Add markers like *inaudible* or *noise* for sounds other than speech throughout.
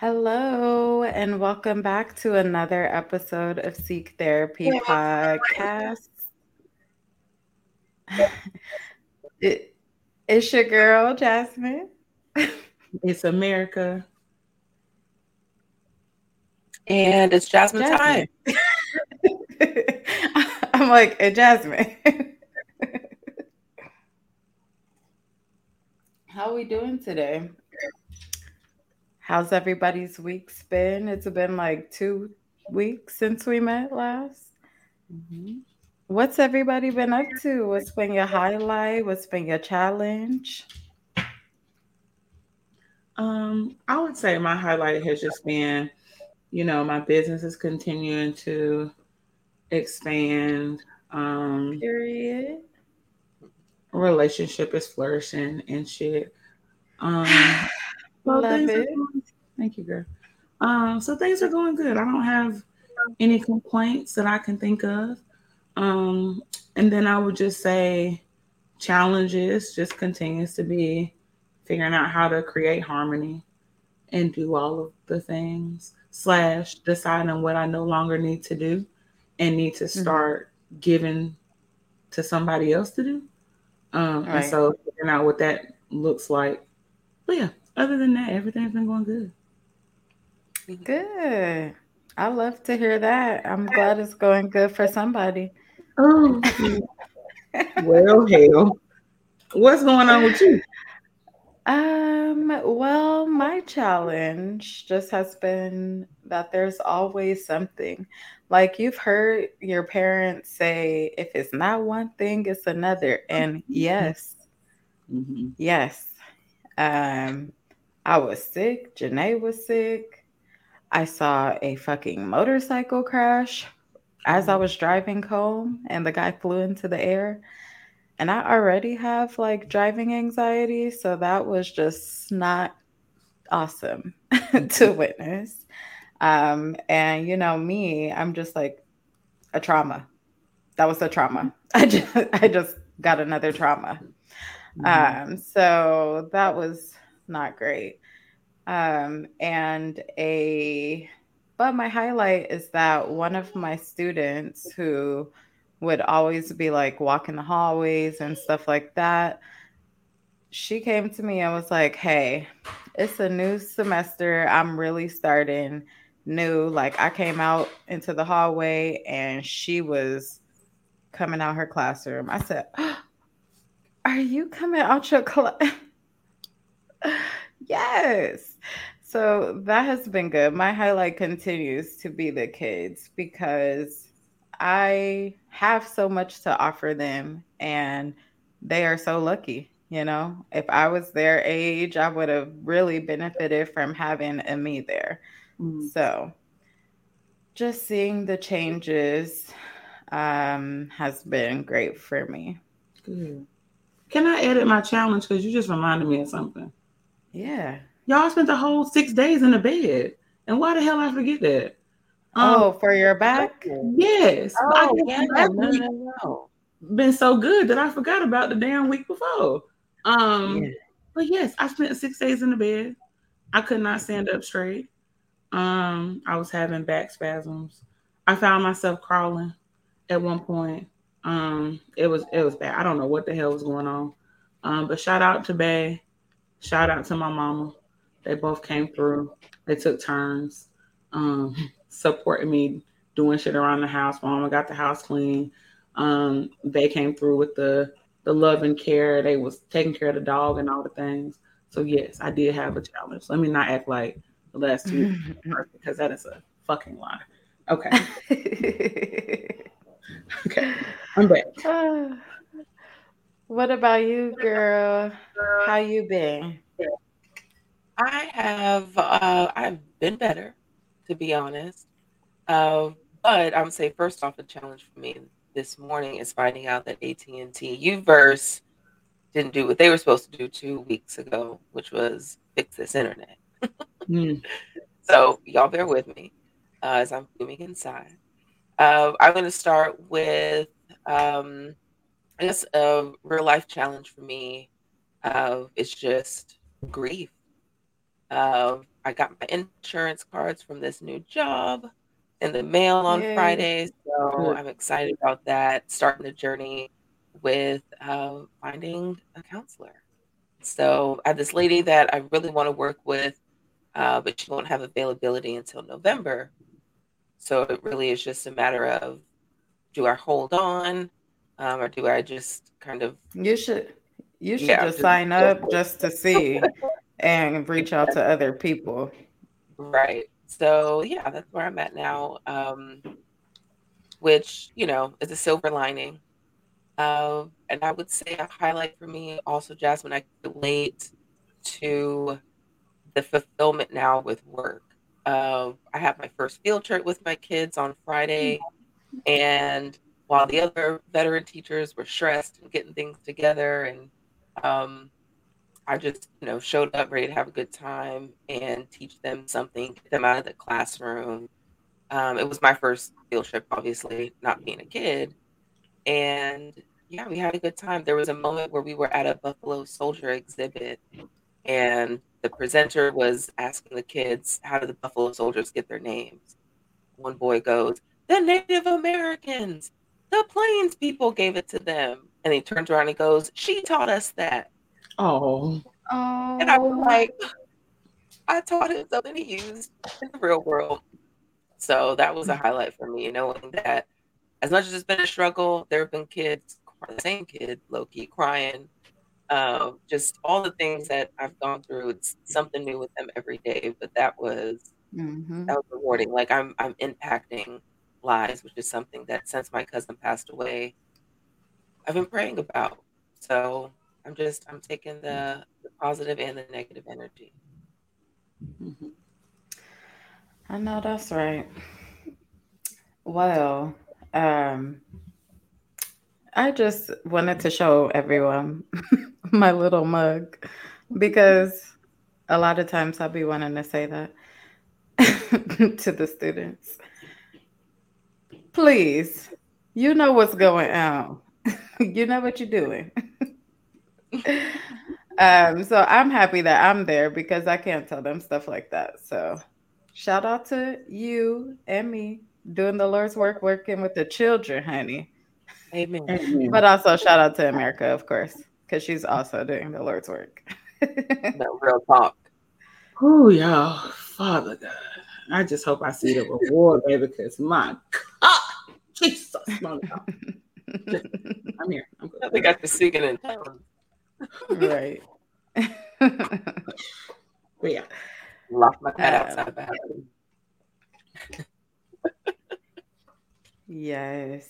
Hello, and welcome back to another episode of Seek Therapy Podcast. *laughs* it, it's your girl, Jasmine. It's America. And it's Jasmine, Jasmine. time. *laughs* I'm like, hey, Jasmine. *laughs* How are we doing today? How's everybody's weeks been? It's been like two weeks since we met last. Mm-hmm. What's everybody been up to? What's been your highlight? What's been your challenge? Um, I would say my highlight has just been, you know, my business is continuing to expand. Um, Period. Relationship is flourishing and shit. Um, *sighs* well, Love it. Thank you, girl. Um, so things are going good. I don't have any complaints that I can think of. Um, and then I would just say challenges just continues to be figuring out how to create harmony and do all of the things slash deciding what I no longer need to do and need to mm-hmm. start mm-hmm. giving to somebody else to do. Um, right. and so figuring out what that looks like. But yeah, other than that, everything's been going good. Good. I love to hear that. I'm glad it's going good for somebody. Oh, well, hell. What's going on with you? Um, well, my challenge just has been that there's always something. Like you've heard your parents say, if it's not one thing, it's another. And yes, mm-hmm. yes. Um, I was sick. Janae was sick. I saw a fucking motorcycle crash as I was driving home and the guy flew into the air. And I already have like driving anxiety. So that was just not awesome *laughs* to *laughs* witness. Um, and you know, me, I'm just like a trauma. That was a trauma. *laughs* I just I just got another trauma. Mm-hmm. Um, so that was not great. Um, and a, but my highlight is that one of my students who would always be like walking the hallways and stuff like that, she came to me and was like, Hey, it's a new semester. I'm really starting new. Like, I came out into the hallway and she was coming out her classroom. I said, *gasps* Are you coming out your class? *laughs* yes. So that has been good. My highlight continues to be the kids because I have so much to offer them and they are so lucky. You know, if I was their age, I would have really benefited from having a me there. Mm. So just seeing the changes um, has been great for me. Good. Can I edit my challenge? Because you just reminded me of something. Yeah. Y'all spent the whole six days in the bed. And why the hell I forget that? Um, oh, for your back? Yes. Oh, yeah. No, no, no. Been so good that I forgot about the damn week before. Um, yeah. but yes, I spent six days in the bed. I could not stand up straight. Um, I was having back spasms. I found myself crawling at one point. Um, it was it was bad. I don't know what the hell was going on. Um, but shout out to Bay. Shout out to my mama. They both came through. They took turns um, *laughs* supporting me doing shit around the house. My Mama got the house clean. Um, they came through with the the love and care. They was taking care of the dog and all the things. So yes, I did have a challenge. Let me not act like the last two because *laughs* that is a fucking lie. Okay. *laughs* okay. I'm back. *sighs* What about you, girl? How you been? I have uh, I've been better, to be honest. Uh, but I'm say first off, the challenge for me this morning is finding out that AT and T UVerse didn't do what they were supposed to do two weeks ago, which was fix this internet. mm. *laughs* So y'all bear with me uh, as I'm moving inside. Uh, I'm going to start with um, I guess a real life challenge for me uh, is just grief. Uh, I got my insurance cards from this new job in the mail on Yay. Friday. So I'm excited about that, starting the journey with uh, finding a counselor. So I have this lady that I really want to work with, uh, but she won't have availability until November. So it really is just a matter of do I hold on um, or do I just kind of You should you should Yeah, just just sign up just to see *laughs* and reach out to other people. Right. So yeah, that's where I'm at now. Um, which you know is a silver lining. Uh, and I would say a highlight for me also, Jasmine, I relate to the fulfillment now with work. Uh, I have my first field trip with my kids on Friday, and while the other veteran teachers were stressed and getting things together, and um, I just you know showed up ready to have a good time and teach them something, get them out of the classroom. Um, it was my first field trip, obviously, not being a kid, and yeah, we had a good time. There was a moment where we were at a Buffalo Soldier exhibit, and the presenter was asking the kids, How did the Buffalo Soldiers get their names? One boy goes, The Native Americans, the Plains people gave it to them. And he turns around and he goes, She taught us that. Oh, Oh, And I was like, I taught him something he used in the real world. So that was a highlight for me, knowing that as much as it's been a struggle, there have been kids, the same kid, low key crying. Um, just all the things that I've gone through. It's something new with them every day, but that was Mhm. that was rewarding. Like I'm I'm impacting lives, which is something that since my cousin passed away, I've been praying about. So I'm just I'm taking the, the positive and the negative energy. Mhm. I know that's right. Well, um, I just wanted to show everyone *laughs* my little mug because a lot of times I'll be wanting to say that *laughs* to the students. Please, you know what's going on. *laughs* you know what you're doing. *laughs* um, so I'm happy that I'm there because I can't tell them stuff like that. So shout out to you and me doing the Lord's work, working with the children, honey. Amen. Amen. But also shout out to America, of course, because she's also doing the Lord's work. No real talk. Oh, y'all, Father God, I just hope I see the reward, baby, because my God, Jesus, Lord *laughs* God. I'm here. I'm good. We got the singing in town. right. *laughs* But yeah, Lock my cat Um, outside the house. yes.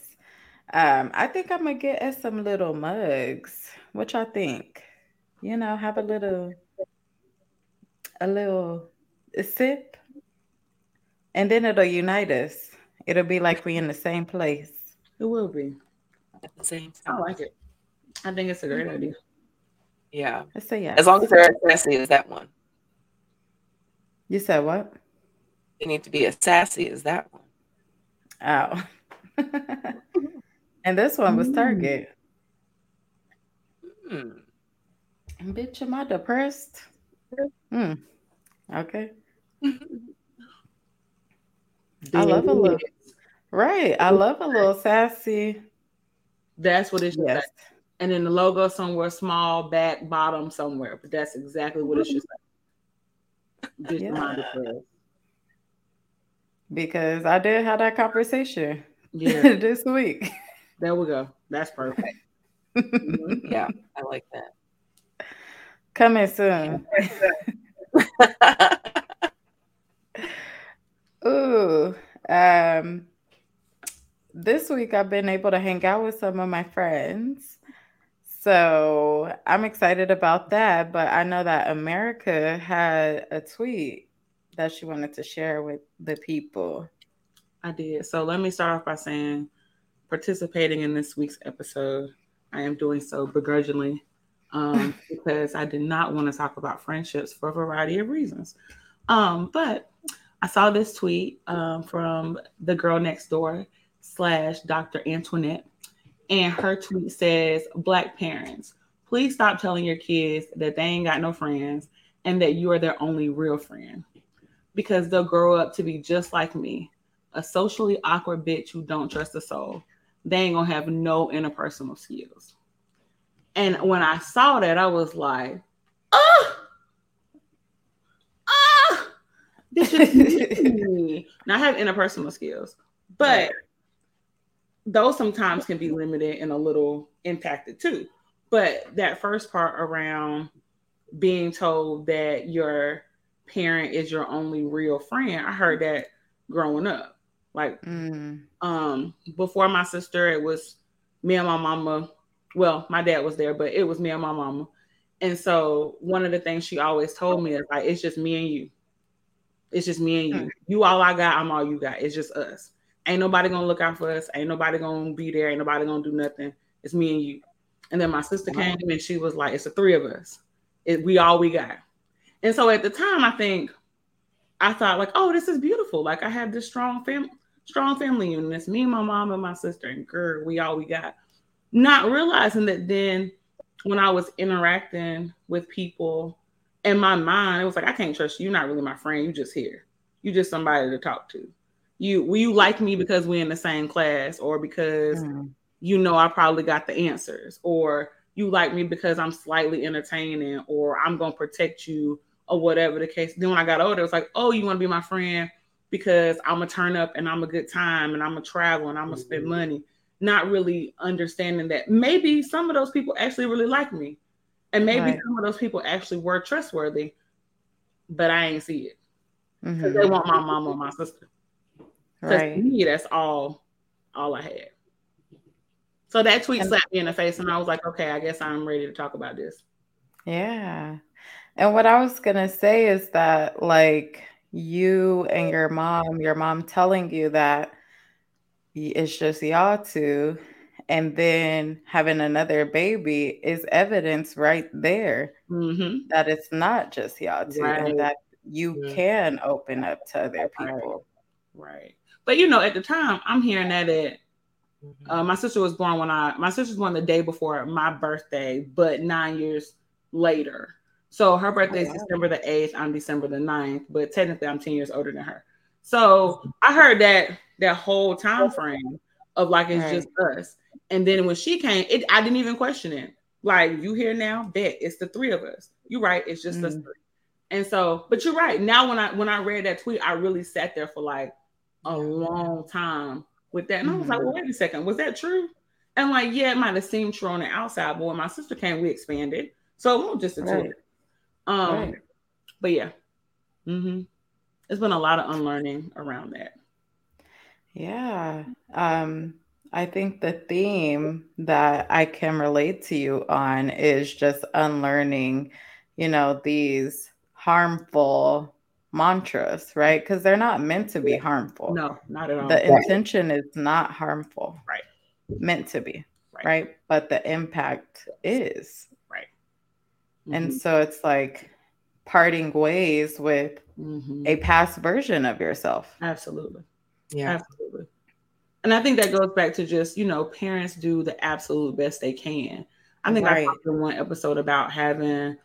Um, I think I'm gonna get us some little mugs. What y'all think? You know, have a little a little sip and then it'll unite us. It'll be like we in the same place. it will be. At the same I time. like it. I think it's a great idea. Yeah. Let's say yes. As long as they're as sassy as that one. you said what? They need to be as sassy as that one. Oh. *laughs* and this one was Mm. Target. Hmm. Bitch, am I depressed? Hmm. Okay. *laughs* I love a little. Right. I love a little sassy. That's what it should Yes. say. And then the logo somewhere small, back, bottom somewhere. But that's exactly what it should say. Just Yeah. remind. Because I did have that conversation Yeah, *laughs* this week. there we go. That's perfect. *laughs* Mhm. Yeah, I like that. Coming soon. *laughs* Ooh. Um this week I've been able to hang out with some of my friends. So I'm excited about that. But I know that America had a tweet that she wanted to share with the people. I did. So let me start off by saying participating in this week's episode, I am doing so begrudgingly um, *laughs* because I did not want to talk about friendships for a variety of reasons. Um, but I saw this tweet um, from the girl next door slash Dr. Antoinette, and her tweet says, Black parents, please stop telling your kids that they ain't got no friends and that you are their only real friend because they'll grow up to be just like me, a socially awkward bitch who don't trust a soul. They ain't gonna have no interpersonal skills. And when I saw that, I was like, oh, ah, this is *laughs* me. Now I have interpersonal skills, but those sometimes can be limited and a little impacted too. But that first part around being told that your parent is your only real friend, I heard that growing up. Like mm. um before my sister, it was me and my mama. Well, my dad was there, but it was me and my mama. And so one of the things she always told me is like, it's just me and you. It's just me and you. You all I got, I'm all you got. It's just us. Ain't nobody gonna look out for us. Ain't nobody gonna be there. Ain't nobody gonna do nothing. It's me and you. And then my sister came and she was like, it's the three of us. It, we all we got. And so at the time, I think I thought like, oh, this is beautiful. Like I have this strong family, strong family unit. It's me, my mom, and my sister, and girl, we all we got. Not realizing that then when I was interacting with people in my mind, it was like, I can't trust you. You're not really my friend. You just here. You just somebody to talk to. You will you like me because we're in the same class or because mm. you know I probably got the answers or you like me because I'm slightly entertaining or I'm gonna protect you or whatever the case. Then when I got older, it was like, oh, you want to be my friend because I'm gonna turn up and I'm a good time and I'm gonna travel and I'm gonna spend mm-hmm. money. Not really understanding that maybe some of those people actually really like me, and maybe right. some of those people actually were trustworthy, but I ain't see it because mm-hmm. they want my mom or my sister. Right. To me, that's all, all I had. So that tweet and, slapped me in the face, and I was like, okay, I guess I'm ready to talk about this. Yeah. And what I was going to say is that, like, you and your mom, your mom telling you that it's just y'all two, and then having another baby is evidence right there mm-hmm. that it's not just y'all two, right. and that you yeah. can open up to other people. Right. right. But you know, at the time, I'm hearing that it. Mm-hmm. Uh, my sister was born when I my sister was born the day before my birthday, but nine years later. So her birthday is oh, December the 8th. I'm December the 9th, but technically I'm 10 years older than her. So I heard that that whole time frame of like it's right. just us. And then when she came, it I didn't even question it. Like you here now, bet it's the three of us. You're right, it's just mm. us three. And so, but you're right. Now when I when I read that tweet, I really sat there for like a long time with that. And I was like, well, mm-hmm. wait a second, was that true? And like, yeah, it might have seemed true on the outside, but when my sister came, we expanded. So it won't just a right. Um, right. but yeah, mm-hmm. it's been a lot of unlearning around that. Yeah. Um, I think the theme that I can relate to you on is just unlearning, you know, these harmful mantras, right? Because they're not meant to be harmful. No, not at all. The intention is not harmful. Right. Meant to be. Right. right? But the impact is. Mm-hmm. And so it's like parting ways with mm-hmm. a past version of yourself. Absolutely. Yeah. Absolutely. And I think that goes back to just, you know, parents do the absolute best they can. I think right. I talked in one episode about having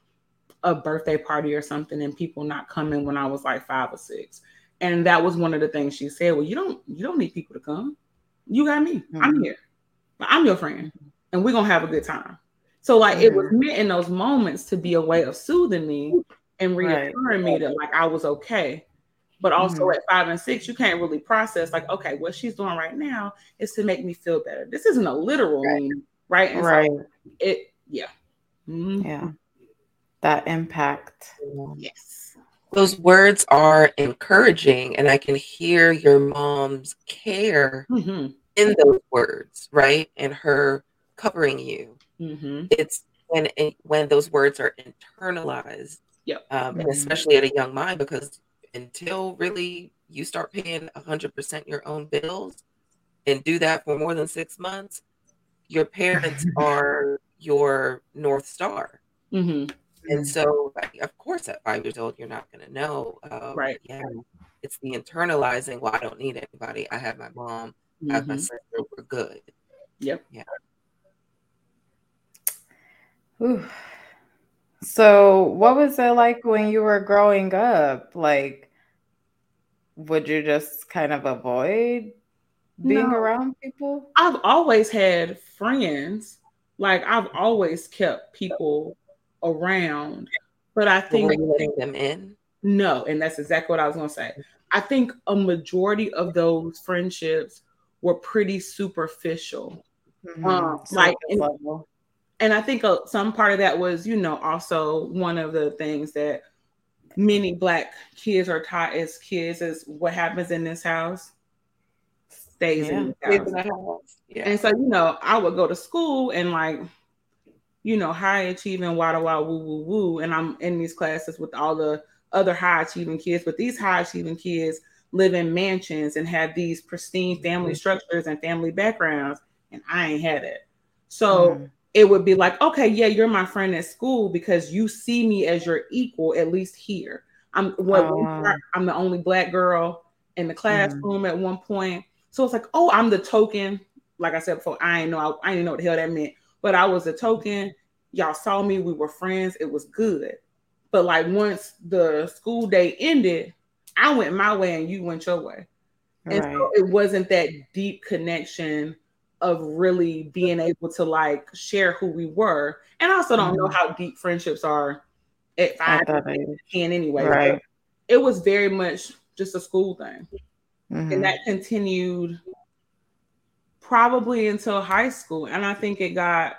a birthday party or something and people not coming when I was like five or six. And that was one of the things she said. Well, you don't you don't need people to come. You got me. Mm-hmm. I'm here. I'm your friend. And we're gonna have a good time. So like mm-hmm. it was mm-hmm. meant in those moments to be a way of soothing me and reassuring right. me that like I was okay. But also mm-hmm. at five and six, you can't really process like, okay, what she's doing right now is to make me feel better. This isn't a literal right. Mean, right? And right. So it yeah. Mm-hmm. Yeah. That impact. Yes. Those words are encouraging, and I can hear your mom's care mm-hmm. in those words, right? And her covering you Mm-hmm. It's when it, when those words are internalized, yep. Um, mm-hmm. and especially at a young mind, because until really you start paying hundred percent your own bills and do that for more than six months, your parents *laughs* are your north star. Mm-hmm. And so, of course, at five years old, you're not going to know. Um, right. Yeah. It's the internalizing. Well, I don't need anybody. I have my mom. I have my mm-hmm. sister. We're good. Yep. Yeah. Ooh. So, what was it like when you were growing up? Like, would you just kind of avoid being no, around people? I've always had friends. Like, I've always kept people around. But I think were you letting them in? No, and that's exactly what I was gonna say. I think a majority of those friendships were pretty superficial. Mm-hmm. Um, like, and, and, I think uh, some part of that was, you know, also one of the things that many black kids are taught as kids is what happens in this house stays yeah. in, this house. house. Yeah. And so, you know, I would go to school and like you know, high achieving, wada wada woo woo woo. And I'm in these classes with all the other high achieving kids, but these high achieving kids live in mansions and have these pristine family mm-hmm. structures and family backgrounds. And I ain't had it. So mm. it would be like, okay, yeah, you're my friend at school because you see me as your equal, at least here. I'm what oh. I'm the only black girl in the mm-hmm. classroom mm. at one point. So it's like, oh, I'm the token. Like I said before, I ain't know I, I didn't know what the hell that meant but I was a token. Y'all saw me, we were friends, it was good. But like once the school day ended, I went my way and you went your way. And right. so it wasn't that deep connection of really being able to like share who we were. And I also don't mm-hmm. know how deep friendships are at five and ten anyway. Right. It was very much just a school thing. Mm-hmm. And that continued probably until high school. And I think it got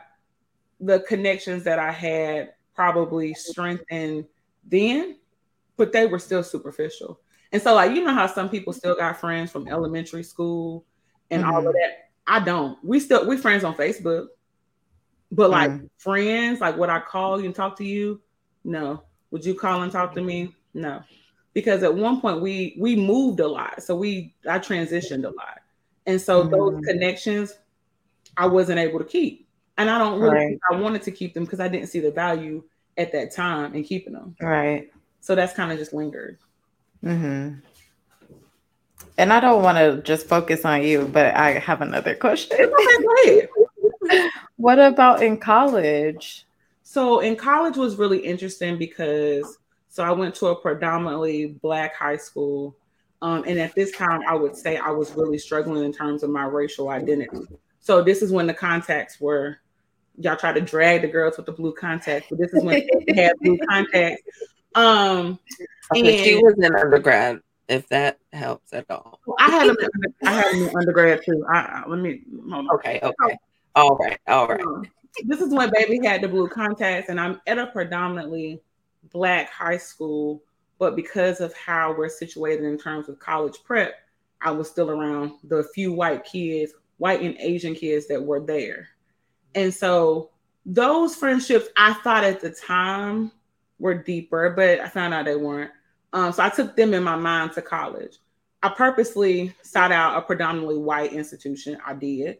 the connections that I had probably strengthened then, but they were still superficial. And so, like, you know how some people still got friends from elementary school and mm-hmm. all of that. I don't. We still we friends on Facebook, but like mm-hmm. friends, like what I call you and talk to you, no. Would you call and talk to me? No, because at one point we we moved a lot, so we I transitioned a lot. And so mm-hmm. those connections I wasn't able to keep. And I don't really right. I wanted to keep them because I didn't see the value at that time in keeping them. Right. So that's kind of just lingered. Mm-hmm. And I don't want to just focus on you, but I have another question. *laughs* what about in college? So in college was really interesting because so I went to a predominantly black high school um, and at this time, I would say I was really struggling in terms of my racial identity. So this is when the contacts were, y'all try to drag the girls with the blue contacts, but this is when they had *laughs* blue contacts. Um, okay, and, she was in undergrad, if that helps at all. I had them. I had them in undergrad too. I, I, let me. Okay. Okay. All right. All right. Um, this is when baby had the blue contacts, and I'm at a predominantly black high school but because of how we're situated in terms of college prep, I was still around the few white kids, white and Asian kids that were there. And so those friendships I thought at the time were deeper, but I found out they weren't. Um, so I took them in my mind to college. I purposely sought out a predominantly white institution. I did.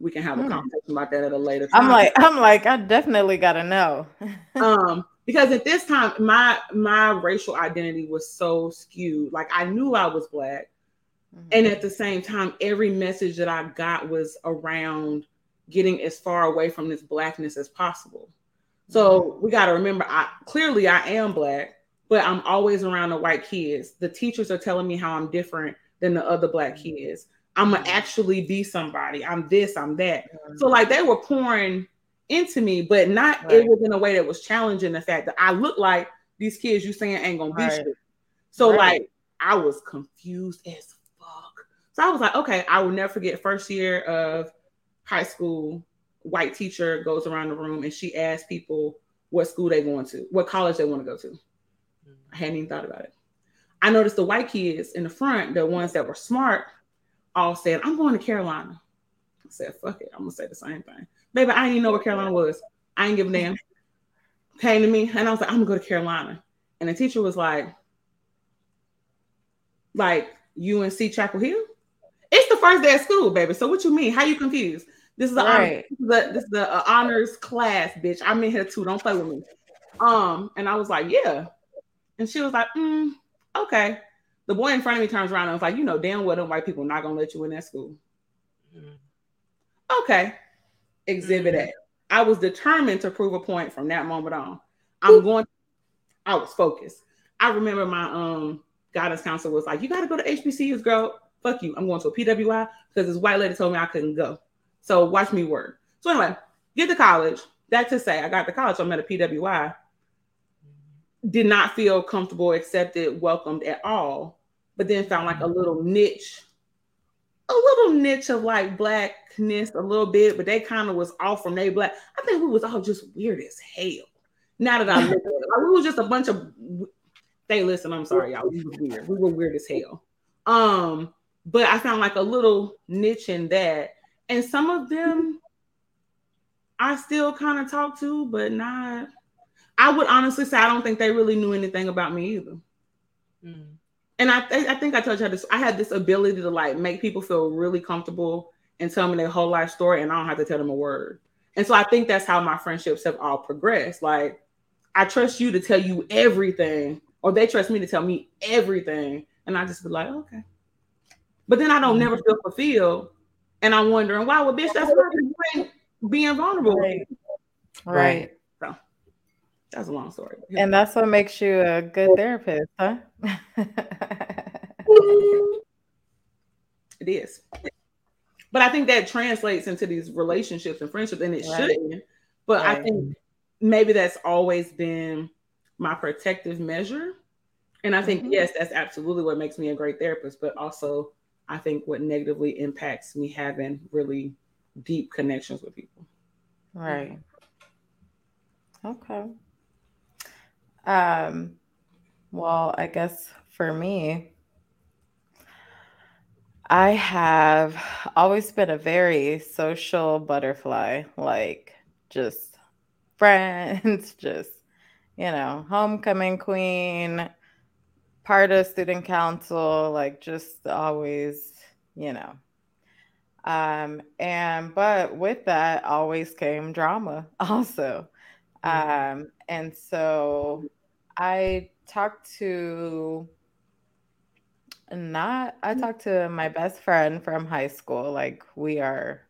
We can have a hmm. conversation about that at a later time. I'm like, I'm like, I definitely gotta know. *laughs* um, because at this time my my racial identity was so skewed. Like i knew i was black. Mm-hmm. and at the same time every message that i got was around getting as far away from this blackness as possible. So mm-hmm. we got to remember i clearly i am black but i'm always around the white kids. The teachers are telling me how i'm different than the other black mm-hmm. kids. I'm gonna actually be somebody. I'm this i'm that. So like they were pouring into me, but not right. it was in a way that was challenging the fact that I look like these kids you saying ain't gonna be right. shit. So right. like I was confused as fuck. So I was like, okay, I will never forget first year of high school, white teacher goes around the room and she asks people what school they going to, what college they want to go to. Mm-hmm. I hadn't even thought about it. I noticed the white kids in the front, the ones that were smart, all said, I'm going to Carolina. I said, fuck it, I'm gonna say the same thing. Baby, I didn't even know where Carolina was. I ain't give a damn. Came to me and I was like, I'm gonna go to Carolina. And the teacher was like, like UNC Chapel Hill? It's the first day of school, baby. So what you mean? How you confused? This is the right. honor, this is the uh, honors class, bitch. I'm in here too. Don't play with me. Um, and I was like, yeah. And she was like, mm, okay. The boy in front of me turns around and was like, you know, damn well them white people not gonna let you in that school. Mm-hmm. Okay exhibit mm-hmm. A. I was determined to prove a point from that moment on. I'm going. I was focused. I remember my um guidance counselor was like, "You got to go to HBCUs, girl. Fuck you. I'm going to a PWI because this white lady told me I couldn't go. So watch me work." So anyway, get to college. That to say, I got to college. So I'm at a PWI. Did not feel comfortable, accepted, welcomed at all. But then found like a little niche, a little niche of like blackness, a little bit. But they kind of was all from they black. I think we was all just weird as hell. Now that I look at it, like, we was just a bunch of they listen, I'm sorry, y'all. We were weird. We were weird as hell. Um, but I found like a little niche in that. And some of them I still kind of talk to, but not. I would honestly say I don't think they really knew anything about me either. Mm. And I, th- I think I told you how this. I had this ability to like make people feel really comfortable and tell me their whole life story, and I don't have to tell them a word. And so I think that's how my friendships have all progressed. Like I trust you to tell you everything, or they trust me to tell me everything, and I just be like, okay. But then I don't mm-hmm. never feel fulfilled, and I'm wondering why. Well, bitch, that's why you ain't being vulnerable. Right. right. That's a long story. And that's what makes you a good therapist, huh? *laughs* it is. But I think that translates into these relationships and friendships, and it right. shouldn't. But right. I think maybe that's always been my protective measure. And I think, mm-hmm. yes, that's absolutely what makes me a great therapist, but also I think what negatively impacts me having really deep connections with people. Right. Okay. Um well, I guess for me I have always been a very social butterfly, like just friends, *laughs* just you know, homecoming queen, part of student council, like just always, you know. Um, and but with that always came drama *laughs* also. Mm-hmm. Um, and so I talked to not I talked to my best friend from high school. Like we are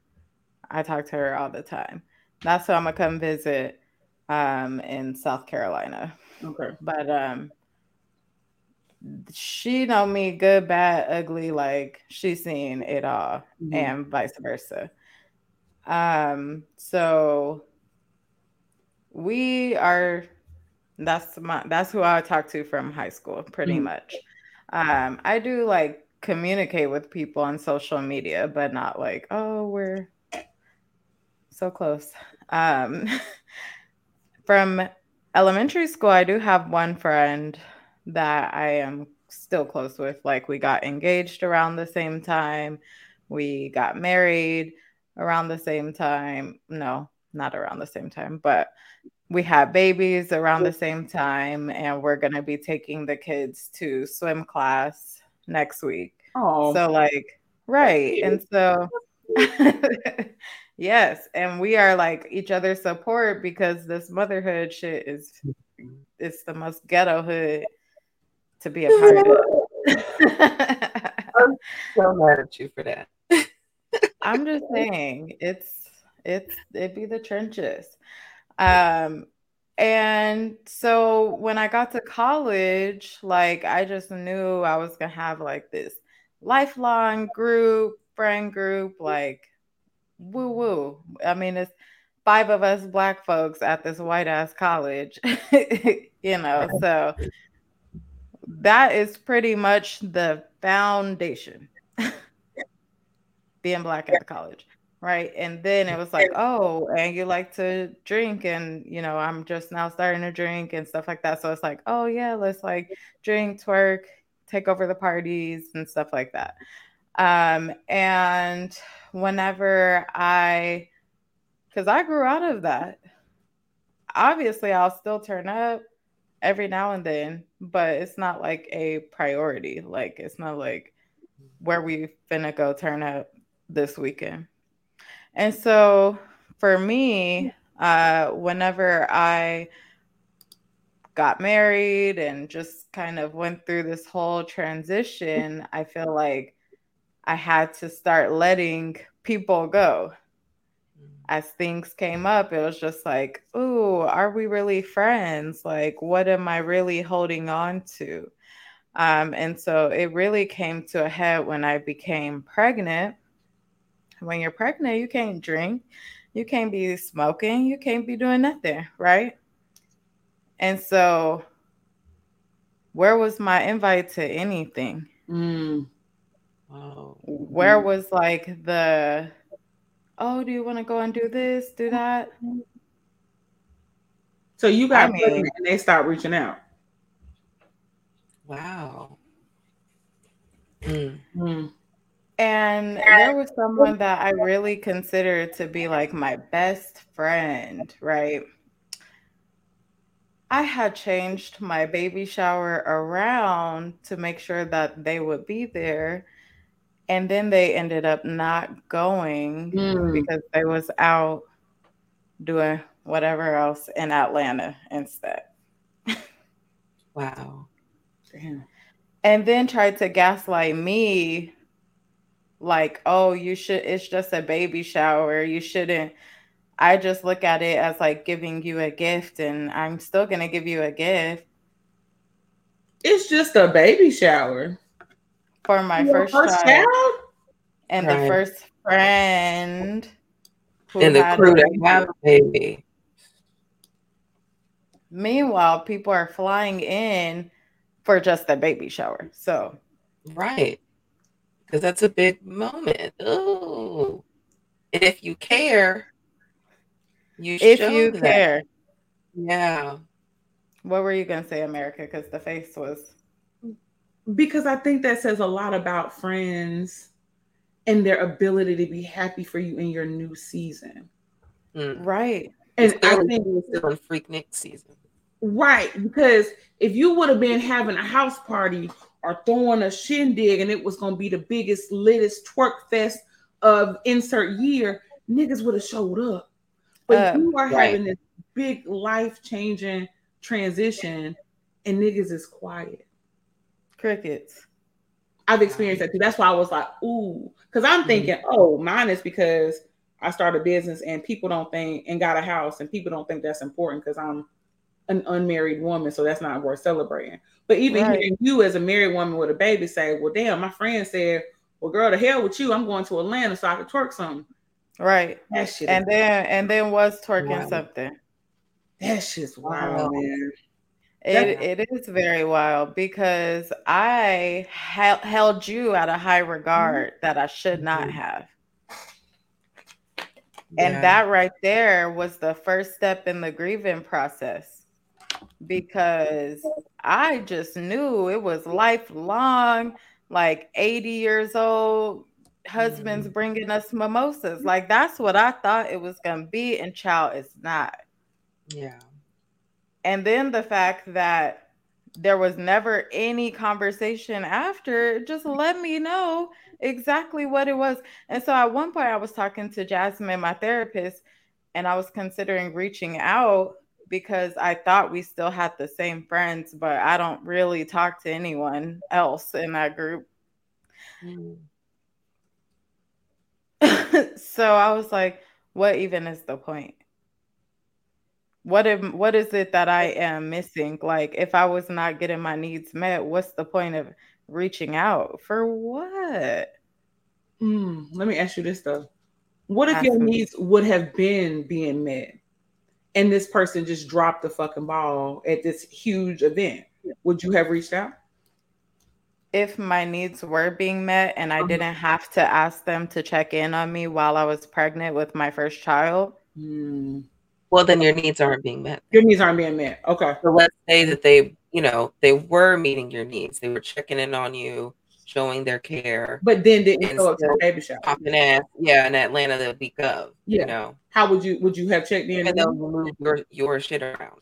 I talk to her all the time. That's who I'm gonna come visit um, in South Carolina. Okay. But um, she know me good, bad, ugly. Like she's seen it all, mm-hmm. and vice versa. Um, so we are. That's my. That's who I talk to from high school, pretty mm-hmm. much. Um, I do like communicate with people on social media, but not like, oh, we're so close. Um, *laughs* from elementary school, I do have one friend that I am still close with. Like, we got engaged around the same time, we got married around the same time. No, not around the same time, but we had babies around the same time, and we're going to be taking the kids to swim class next week. Oh, so like, right. And so, *laughs* Yes, and we are like each other's support because this motherhood shit is it's the most ghetto hood to be a part of. I'm so mad at you for that. *laughs* I'm just saying it's it's it be the trenches. Um and so when I got to college, like I just knew I was gonna have like this lifelong group, friend group, like woo woo. I mean, it's five of us black folks at this white ass college, *laughs* you know, so that is pretty much the foundation *laughs* being black at the college right and then it was like oh and you like to drink and you know i'm just now starting to drink and stuff like that so it's like oh yeah let's like drink twerk take over the parties and stuff like that um and whenever I, because I grew out of that. Obviously, I'll still turn up every now and then, but it's not like a priority. Like, it's not like where we finna go turn up this weekend. And so for me, uh, whenever I got married and just kind of went through this whole transition, I feel like I had to start letting people go. as things came up, it was just like, ooh, are we really friends? Like, what am I really holding on to? Um, and so it really came to a head when I became pregnant. When you're pregnant, you can't drink, you can't be smoking, you can't be doing nothing, right? And so, where was my invite to anything? Mm. Wow. Where was like the, oh, do you want to go and do this, do that? So you got I mean- pregnant and they stopped reaching out. Wow. Mm. And there was someone that I really considered to be like my best friend, right? I had changed my baby shower around to make sure that they would be there. And then they ended up not going Mm. because they was out doing whatever else in Atlanta instead. Wow. Damn. *laughs* and then tried to gaslight me like oh you should it's just a baby shower you shouldn't i just look at it as like giving you a gift and i'm still going to give you a gift It's just a baby shower. for my Your first, child, and the first friend And the crew a to baby. have a baby. meanwhile people are flying in for just a baby shower so Right. Because that's a big moment. Ooh. And if you care, you if show you that. care Yeah. what were you going to say america because the face was because I think that says a lot about friends and their ability to be happy for you in your new season. Mm. right And I think he was still in Freaknik season. right because if you would have been having a house party or throwing a shindig and it was going to be the biggest, littest twerk fest of insert year, niggas would have showed up. But Uh, you are right. having this big life changing transition and niggas is quiet. crickets I've experienced that too. That's why I was like, ooh, because I'm thinking, oh, mine is because I started a business and people don't think and got a house and people don't think that's important because I'm an unmarried woman, so that's not worth celebrating. But even Right. hearing you as a married woman with a baby say, well, damn, my friend said, well, girl, to hell with you, I'm going to Atlanta so I can twerk something. right That shit, and then and then was twerking Wow. something that shit's wild, Wow. man. it, it is very wild because i hel- held you at a high regard that i should not Mhm. have and that right there was the first step in the grieving process because i just knew it was lifelong like 80 years old husbands Mhm. bringing us mimosas like that's what i thought it was going to be and child it's not Yeah. And then the fact that there was never any conversation after just let me know exactly what it was. And so at one point, I was talking to Jasmine, my therapist, and I was considering reaching out because I thought we still had the same friends, but I don't really talk to anyone else in that group. Mm. *laughs* so I was like, what even is the point? What am what is it that I am missing? Like if I was not getting my needs met, what's the point of reaching out? For what? Mm, let me ask you this though. What if your needs would have been being met and this person just dropped the fucking ball at this huge event? Would you have reached out? If my needs were being met and I Uh-huh. didn't have to ask them to check in on me while I was pregnant with my first child, Mm, Well, then your needs aren't being met. Your needs aren't being met. Okay. So let's say that they, you know, they were meeting your needs. They were checking in on you, showing their care, But then didn't And show up to the baby shower. popping ass, yeah, in Atlanta the week of, Yeah. you know, How would you would you have checked in? even though you moved your, your shit around.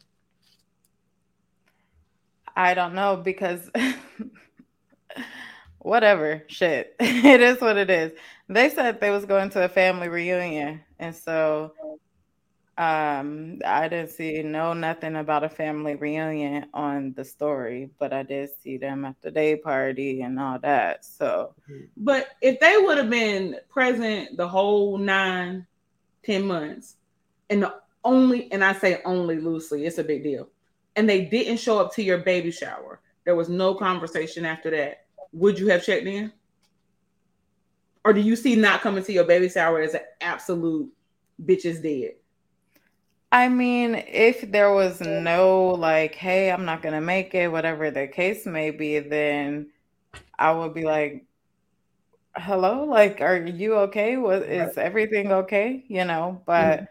I don't know because *laughs* whatever, shit. *laughs* it is what it is. They said they was going to a family reunion and so um I didn't see no nothing about a family reunion on the story, but I did see them at the day party and all that. So But if they would have been present the whole nine, ten months. And the only, and I say only loosely, it's a big deal. And they didn't show up to your baby shower. There was no conversation after that. Would you have checked in? Or do you see not coming to your baby shower as an absolute bitch is dead? I mean, if there was no like, hey, I'm not gonna make it, whatever the case may be, then I would be like, hello, like, are you okay? What is everything okay? You know, but mm-hmm.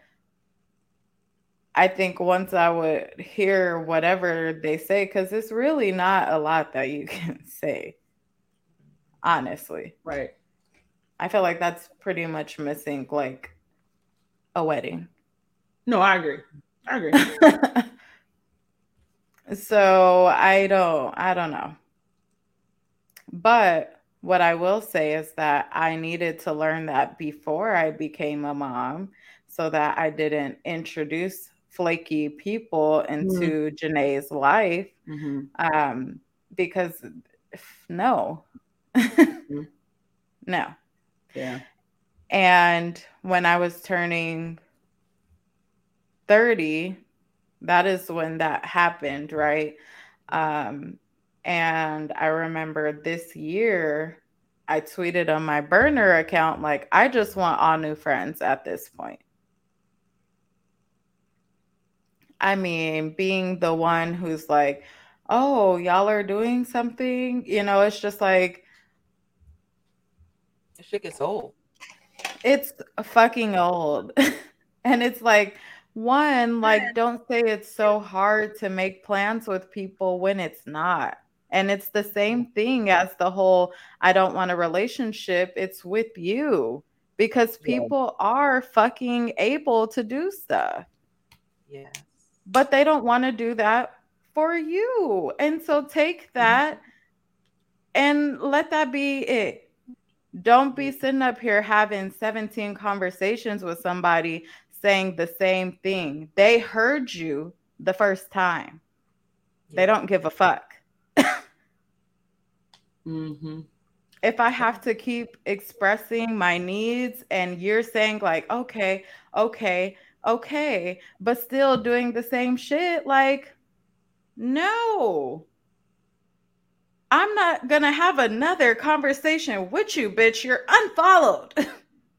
I think once I would hear whatever they say, because it's really not a lot that you *laughs* can say, honestly. Right. I feel like that's pretty much missing like a wedding. No, I agree. I agree. *laughs* so I don't I don't know. But what I will say is that I needed to learn that before I became a mom so that I didn't introduce flaky people into mm-hmm. Janae's life. Mm-hmm. Um, because no. mm-hmm. *laughs* No. Yeah. And when I was turning 30, that is when that happened, right? Um, and I remember this year, I tweeted on my burner account, like, I just want all new friends at this point. I mean, being the one who's like, oh, y'all are doing something, you know, it's just like, shit gets old. It's fucking old. *laughs* and it's like, one, like, don't say it's so hard to make plans with people when it's not. And it's the same thing as the whole I don't want a relationship. It's with you because people yeah. are fucking able to do stuff. Yes. But they don't want to do that for you. And so take mm-hmm. that mm-hmm. and let that be it. Don't be sitting up here having 17 conversations with somebody saying the same thing. They heard you the first time. Yeah. They don't give a fuck. mm-hmm. If I have to keep expressing my needs and you're saying, like, okay, okay, okay, but still doing the same shit, like, no. I'm not gonna have another conversation with you, bitch. You're unfollowed.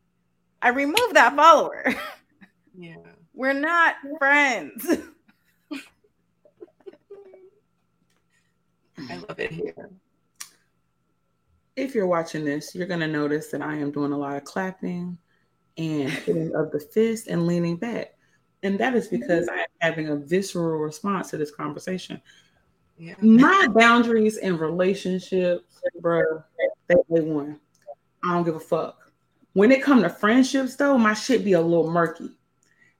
*laughs* I removed that follower. *laughs* Yeah. We're not friends. *laughs* I love it here. If you're watching this, you're gonna notice that I am doing a lot of clapping and hitting of the fist and leaning back. And that is because I am having a visceral response to this conversation. Yeah. My boundaries and relationships, bro, they, they won. I don't give a fuck. When it come to friendships, though, my shit be a little murky.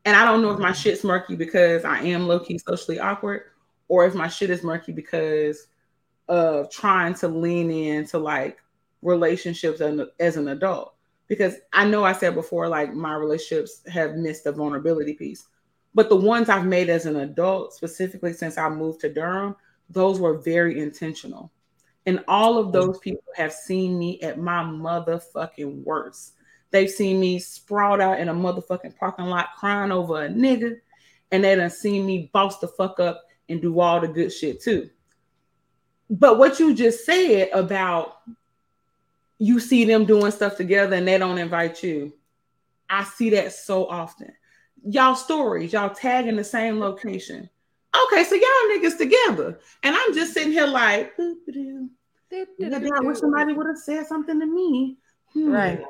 And I don't know if my shit's murky because I am low key socially awkward, or if my shit is murky because of trying to lean into like relationships as an adult. Because I know I said before, like my relationships have missed the vulnerability piece, but the ones I've made as an adult, specifically since I moved to Durham, those were very intentional. And all of those people have seen me at my motherfucking worst. They've seen me sprawled out in a motherfucking parking lot crying over a nigga. And they done seen me boss the fuck up and do all the good shit too. But what you just said about you see them doing stuff together and they don't invite you, I see that so often. Y'all stories, y'all tag in the same location Okay, so y'all niggas together. And I'm just sitting here like, I wish somebody would have said something to me. Hmm. Right.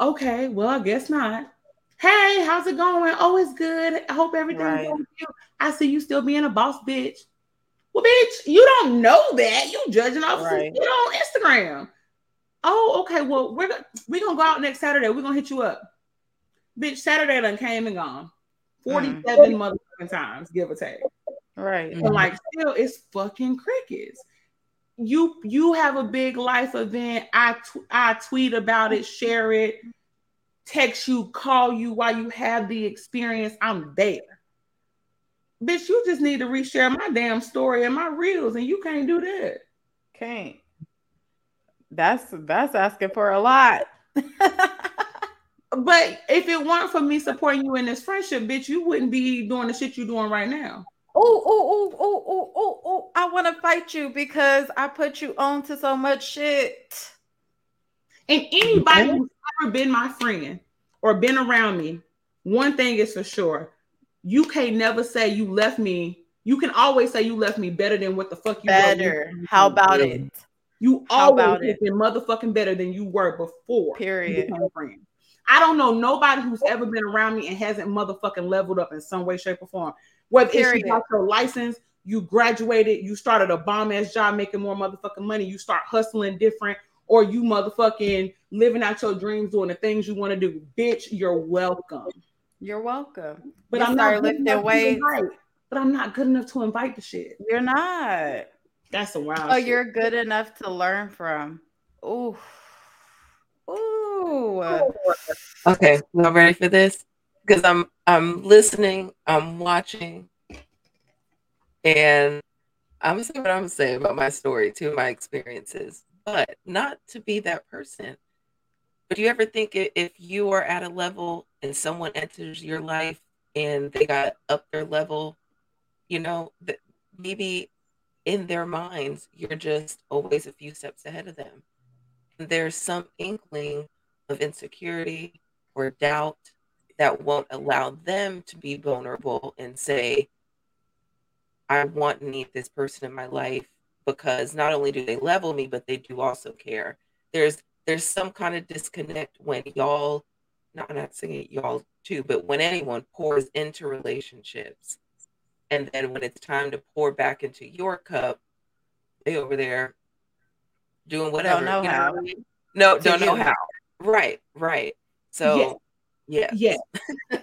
Okay, well, I guess not. Hey, how's it going? Oh, it's good. I hope everything's right. going you. I see you still being a boss bitch. Well, bitch, you don't know that. You judging off right. you on Instagram. Oh, okay. Well, we're we're gonna go out next Saturday. We're gonna hit you up. Bitch, Saturday done came and gone. 47 mm. motherfucking times, give or take. Right. And like still it's fucking crickets. You you have a big life event. I t- I tweet about it, share it, text you, call you while you have the experience. I'm there. Bitch, you just need to reshare my damn story and my reels, and you can't do that. Can't. That's that's asking for a lot. But if it weren't for me supporting you in this friendship, bitch, you wouldn't be doing the shit you're doing right now. Oh, oh, oh, oh, oh, oh, oh. I want to fight you because I put you on to so much shit. And anybody who's ever been my friend or been around me, one thing is for sure. You can't never say you left me. You can always say you left me better than what the fuck you better. How about it? You How always about it? been motherfucking better than you were before. Period. I don't know nobody who's ever been around me and hasn't motherfucking leveled up in some way, shape, or form. Whether Period. it's you got your license, you graduated, you started a bomb ass job making more motherfucking money, you start hustling different, or you motherfucking living out your dreams doing the things you want to do. Bitch, you're welcome. You're welcome. But you I'm not lifting weights. But I'm not good enough to invite the shit. You're not. That's a wild. Oh, shit. you're good enough to learn from. Ooh. Ooh. Okay, y'all ready for this? Because I'm I'm listening, I'm watching, and I'm gonna what I'm gonna about my story too, my experiences, but not to be that person. But do you ever think if you are at a level and someone enters your life and they got up their level, you know, that maybe in their minds you're just always a few steps ahead of them there's some inkling of insecurity or doubt that won't allow them to be vulnerable and say, I want and need this person in my life because not only do they level me, but they do also care. There's there's some kind of disconnect when y'all, not not saying y'all too, but when anyone pours into relationships, and then when it's time to pour back into your cup, they over there doing whatever. Don't know how. Know? No, don't know how. Right, right. So, yeah, yeah.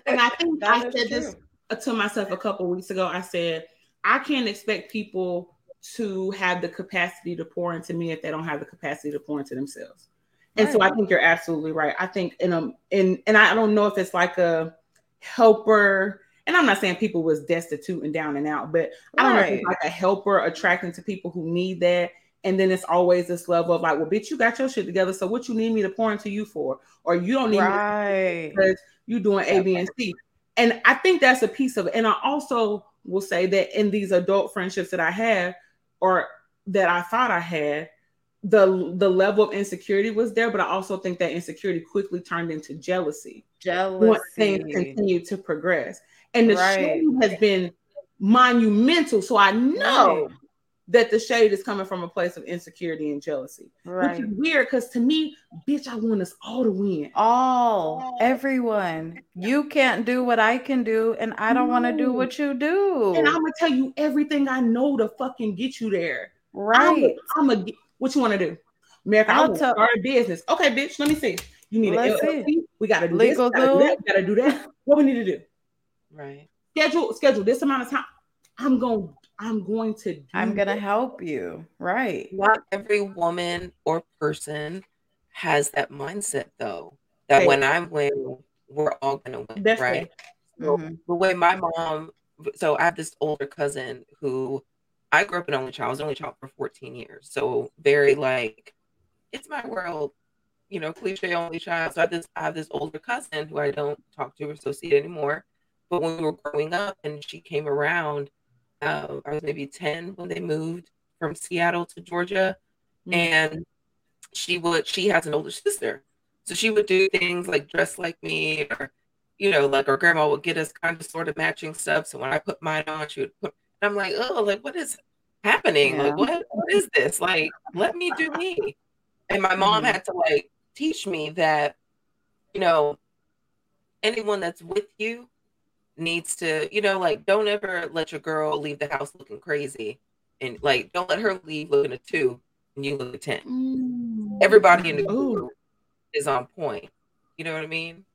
and I think *laughs* I said true. this to myself a couple weeks ago. I said I can't expect people to have the capacity to pour into me if they don't have the capacity to pour into themselves. And right. so I think you're absolutely right. I think in a in and I don't know if it's like a helper and I'm not saying people was destitute and down and out, but I don't right. know if it's like a helper attracting to people who need that and then it's always this level of like, well, bitch, you got your shit together. So what you need me to pour into you for? Or you don't need right. me because you're doing A, B, and C. And I think that's a piece of it. And I also will say that in these adult friendships that I have, or that I thought I had, the the level of insecurity was there, but I also think that insecurity quickly turned into jealousy. Jealousy. Once things continue to progress. And the right. shame has been monumental. So I know right that the shade is coming from a place of insecurity and jealousy. Right. Which is weird because to me, bitch, I want us all to win. All, everyone. You can't do what I can do, and I don't no. want to do what you do. And I'm gonna tell you everything I know to fucking get you there. Right. I'm gonna what you want to do. America, I'll I will tell- start a business. Okay, bitch, let me see. You need Let's an LLC. See. We gotta do Legal this, gotta do that, gotta do that. What we need to do. Right. Schedule, schedule this amount of time. I'm gonna I'm going to I'm going to help you. Right. Not every woman or person has that mindset though. That right. when I win, we're all going to win, Definitely. right? So mm-hmm. the way my mom so I have this older cousin who I grew up an only child. I was only child for 14 years. So very like it's my world, you know, cliche only child. So I have this I have this older cousin who I don't talk to or associate anymore. But when we were growing up and she came around, uh, I was maybe 10 when they moved from Seattle to Georgia. Mm-hmm. And she would, she has an older sister. So she would do things like dress like me or, you know, like our grandma would get us kind of sort of matching stuff. So when I put mine on, she would put, and I'm like, oh, like what is happening? Yeah. Like, what, what is this? Like, let me do me. And my mom mm-hmm. had to like teach me that, you know, anyone that's with you needs to, you know, like don't ever let your girl leave the house looking crazy. And like don't let her leave looking a two and you look a 10. Mm. Everybody in the group is on point. You know what I mean?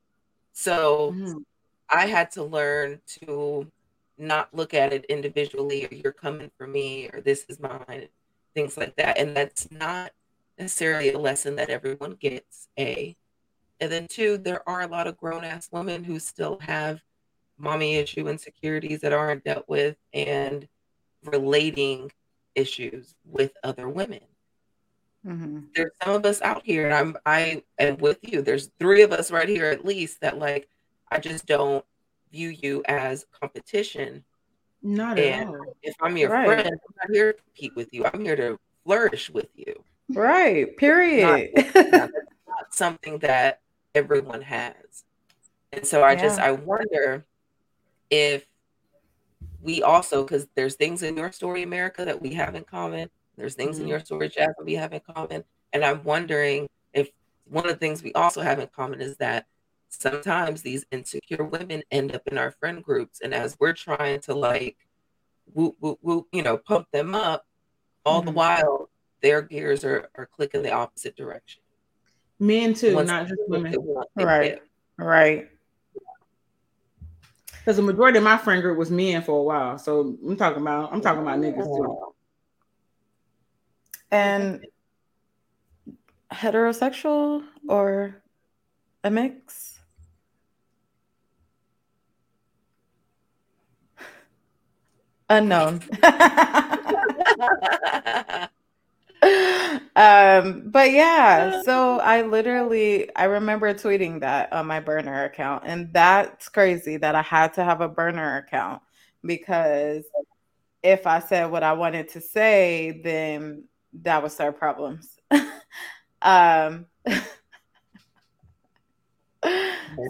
So mm. I had to learn to not look at it individually or you're coming for me or this is mine, things like that. And that's not necessarily a lesson that everyone gets, A. And then two, there are a lot of grown ass women who still have mommy issue insecurities that aren't dealt with and relating issues with other women. mm-hmm. there's some of us out here, and I'm I am with you. There's three of us right here at least that like I just don't view you as competition. Not and at all. If I'm your right. friend, I'm not here to compete with you. I'm here to flourish with you. Right. Period. Not, not something that *laughs* everyone has. And so I yeah. just I wonder if we also because there's things in your story, America, that we have in common. There's things mm-hmm. in your story, Jasmine, we have in common. And I'm wondering if one of the things we also have in common is that sometimes these insecure women end up in our friend groups. And as we're trying to like whoop, whoop, whoop, you know, pump them up, all mm-hmm. the while their gears are, are clicking the opposite direction. Men too, Once not just women. Right. Right. Because the majority of my friend group was men for a while. So I'm talking about I'm talking about niggas too. And heterosexual or a mix? Unknown. *laughs* *laughs* um but yeah so i literally i remember tweeting that on my burner account and that's crazy that i had to have a burner account because if i said what i wanted to say then that would start problems. *laughs* Um *laughs*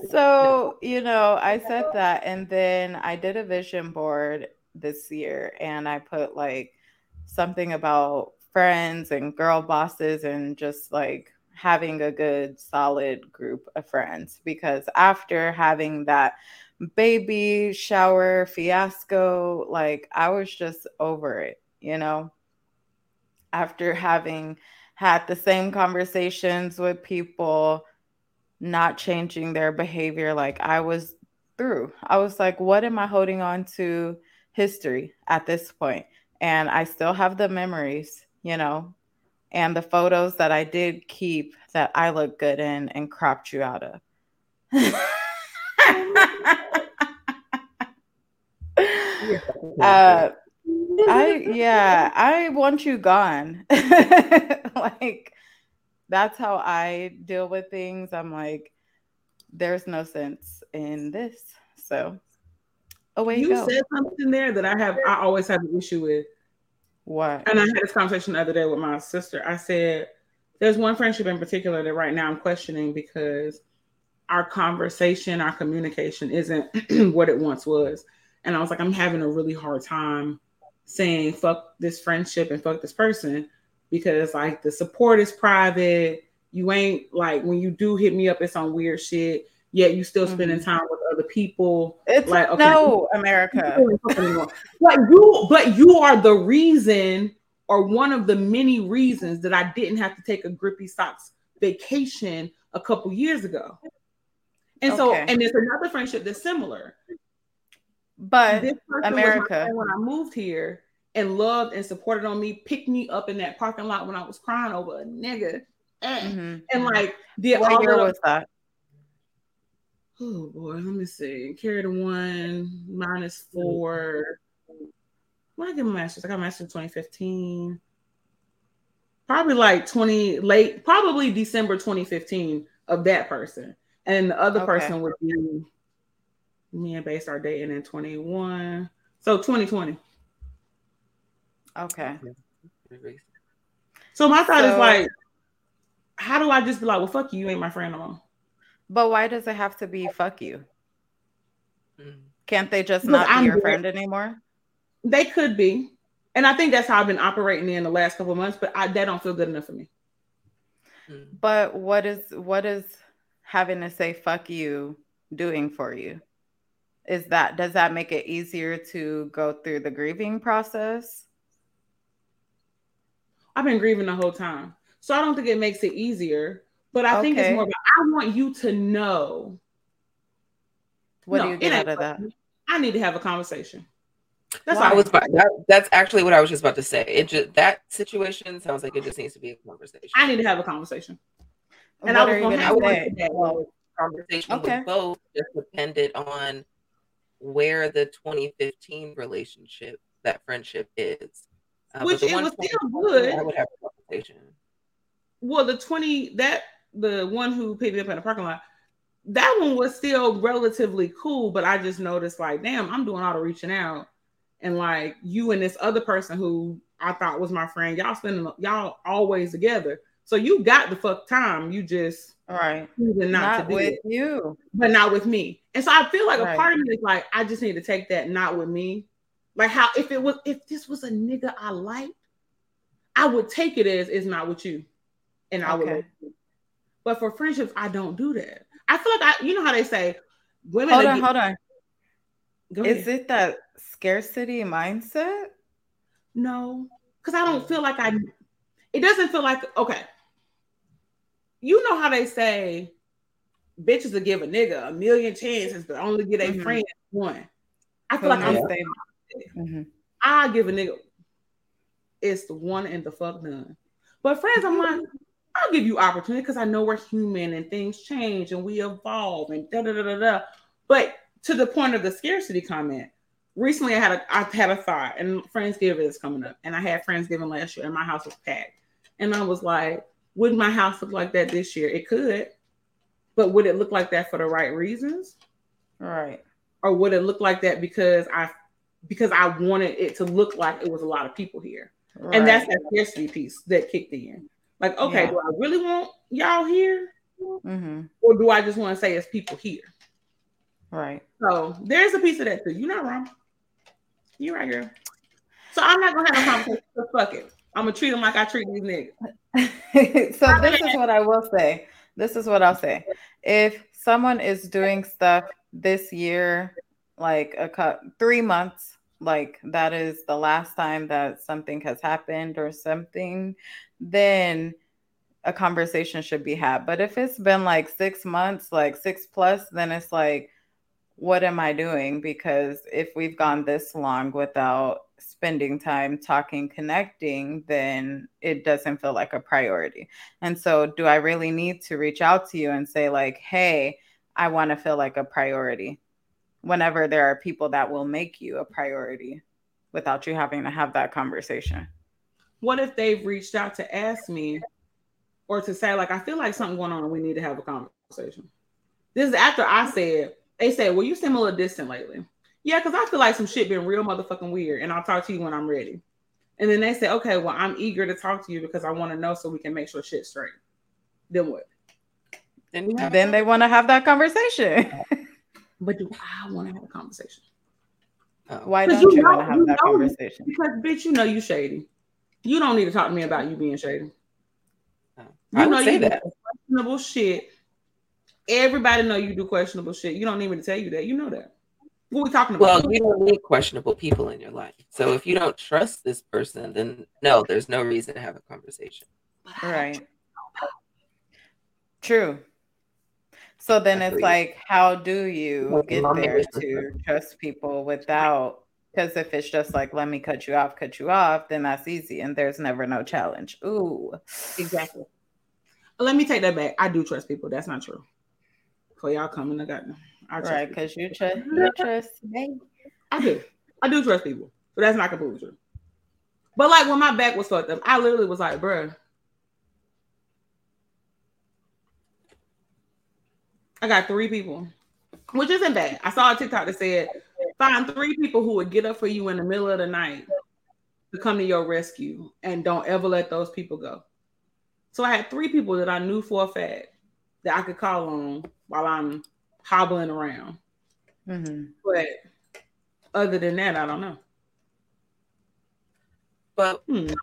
so you know i said that and then i did a vision board this year and i put like something about friends and girl bosses and just like having a good solid group of friends. Because after having that baby shower fiasco like i was just over it you know? After having had the same conversations with people not changing their behavior like i was through. I was like what am i holding on to history at this point? And i still have the memories you know, and the photos that I did keep that I look good in and cropped you out of. *laughs* uh, *laughs* I yeah, I want you gone. *laughs* like that's how I deal with things. I'm like, there's no sense in this. So away you, you said something there that I have I always have an issue with. What? And I had this conversation the other day with my sister. I said, there's one friendship in particular that right now I'm questioning because our conversation, our communication isn't *clears throat* what it once was. And I was like, I'm having a really hard time saying fuck this friendship and fuck this person because like the support is private. You ain't like when you do hit me up, it's on weird shit. Yet you still mm-hmm. spending time with other people. It's like okay, no America. but you but you are the reason or one of the many reasons that I didn't have to take a grippy socks vacation a couple years ago. And okay. so and there's another friendship that's similar. But America when I moved here and loved and supported on me, picked me up in that parking lot when I was crying over a nigga. Mm-hmm. And like did what all year the, was that? Oh boy, let me see. Carry the one minus four. When I get my master's, I got my master's in 2015. Probably like 20 late, probably December 2015 of that person. And the other okay. person would be me and Bay start dating in 21. So 2020. Okay. So my thought so, is like, how do I just be like, well, fuck you, you ain't my friend no more? But why does it have to be fuck you? Mm. Can't they just not be I'm your friend anymore? They could be. And I think that's how I've been operating in the last couple months, but I, that don't feel good enough for me. Mm. But what is what is having to say fuck you doing for you? Is that does that make it easier to go through the grieving process? I've been grieving the whole time. So I don't think it makes it easier. But I okay. think it's more about I want you to know. What no, do you get out of that? I need to have a conversation. That's I was about, that, that's actually what I was just about to say. It just that situation sounds like it just needs to be a conversation. I need to have a conversation. And what I was going to have a conversation okay. with both just depended on where the 2015 relationship, that friendship is. Uh, Which it was still good. I would have a conversation. well, the 20 that the one who picked me up in the parking lot, that one was still relatively cool, but I just noticed like, damn, I'm doing all the reaching out. And like you and this other person who I thought was my friend, y'all spending y'all always together. So you got the fuck time. You just right not, not with it, you, but not with me. And so I feel like right. a part of me is like, I just need to take that not with me. Like how if it was if this was a nigga I liked, I would take it as it's not with you, and I okay. would. But for friendships, I don't do that. I feel like I, you know how they say, women. Hold on, get, hold on. Is it that scarcity mindset? No, because I don't feel like I. It doesn't feel like okay. You know how they say, bitches will give a nigga a million chances, but only get a mm-hmm. friend one. I feel like I'm saying, mm-hmm. I give a nigga. It's the one and the fuck none. But friends, I'm like, I'll give you opportunity because I know we're human and things change and we evolve and da da da da da. But to the point of the scarcity comment, recently I had a I had a thought, and Friendsgiving is coming up, and I had Friendsgiving last year, and my house was packed, and I was like, would my house look like that this year? It could, but would it look like that for the right reasons? Right. Or would it look like that because I because I wanted it to look like it was a lot of people here? Right. And that's that scarcity piece that kicked in. Like, okay, yeah. do I really want y'all here? Mm-hmm. Or do I just want to say it's people here? Right. So there's a piece of that too. You're not wrong. You're right, girl. So I'm not gonna have a conversation. So fuck it. I'm gonna treat them like I treat these niggas. *laughs* so this is what I will say. This is what I'll say. If someone is doing stuff this year, like a cut three months, like that is the last time that something has happened or something, then a conversation should be had. But if it's been like six months, like six plus, then it's like, what am I doing? Because if we've gone this long without spending time talking, connecting, then it doesn't feel like a priority. And so, do I really need to reach out to you and say, like, hey, I want to feel like a priority? Whenever there are people that will make you a priority without you having to have that conversation. What if they've reached out to ask me or to say, like, I feel like something going on and we need to have a conversation? This is after I said, they said, Well, you seem a little distant lately. Yeah, because I feel like some shit been real motherfucking weird, and I'll talk to you when I'm ready. And then they say, Okay, well, I'm eager to talk to you because I want to know so we can make sure shit's straight. Then what? Then, then they want to have that conversation. *laughs* but do I want to have a conversation? Uh, Why don't you, you want to have that conversation? Because bitch, you know you shady. You don't need to talk to me about you being shady. Uh, you I know say you that questionable shit. Everybody know you do questionable shit. You don't need me to tell you that. You know that. What we talking about? Well, you don't need questionable people in your life. So if you don't trust this person, then no, there's no reason to have a conversation. Right. True. So then it's like, how do you get there to trust people without because if it's just like, let me cut you off, cut you off, then that's easy and there's never no challenge. Ooh. Exactly. Let me take that back. I do trust people. That's not true. For y'all coming, I got I right, because you trust *laughs* you trust me. I do. I do trust people. But that's not completely true. But like when my back was fucked up, I literally was like, bruh. I got three people, which isn't bad. I saw a TikTok that said Find three people who would get up for you in the middle of the night to come to your rescue and don't ever let those people go. So I had three people that I knew for a fact that I could call on while I'm hobbling around. Mm-hmm. But other than that, I don't know. But hmm.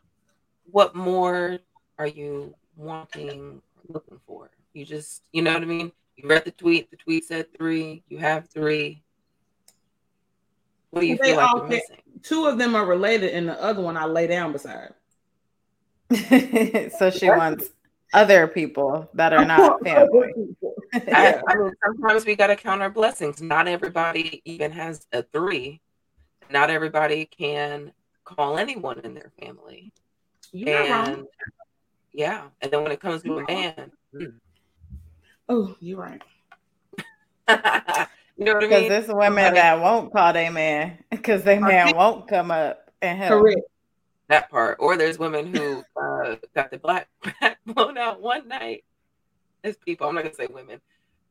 what more are you wanting, looking for? You just, you know what I mean? You read the tweet. The tweet said three. You have three. What do you feel like you're missing? Two of them are related, and the other one I lay down beside. *laughs* so she wants other people that are not *laughs* family. *laughs* I, I mean, sometimes we got to count our blessings. Not everybody even has a three. Not everybody can call anyone in their family. You're and yeah, and then when it comes to a man, hmm. Oh, you're right. *laughs* You know what I mean? Because there's women that won't call their man because their man won't come up and help. Correct. That part. Or there's women who uh, got the black *laughs* back blown out one night. As people, I'm not gonna say women,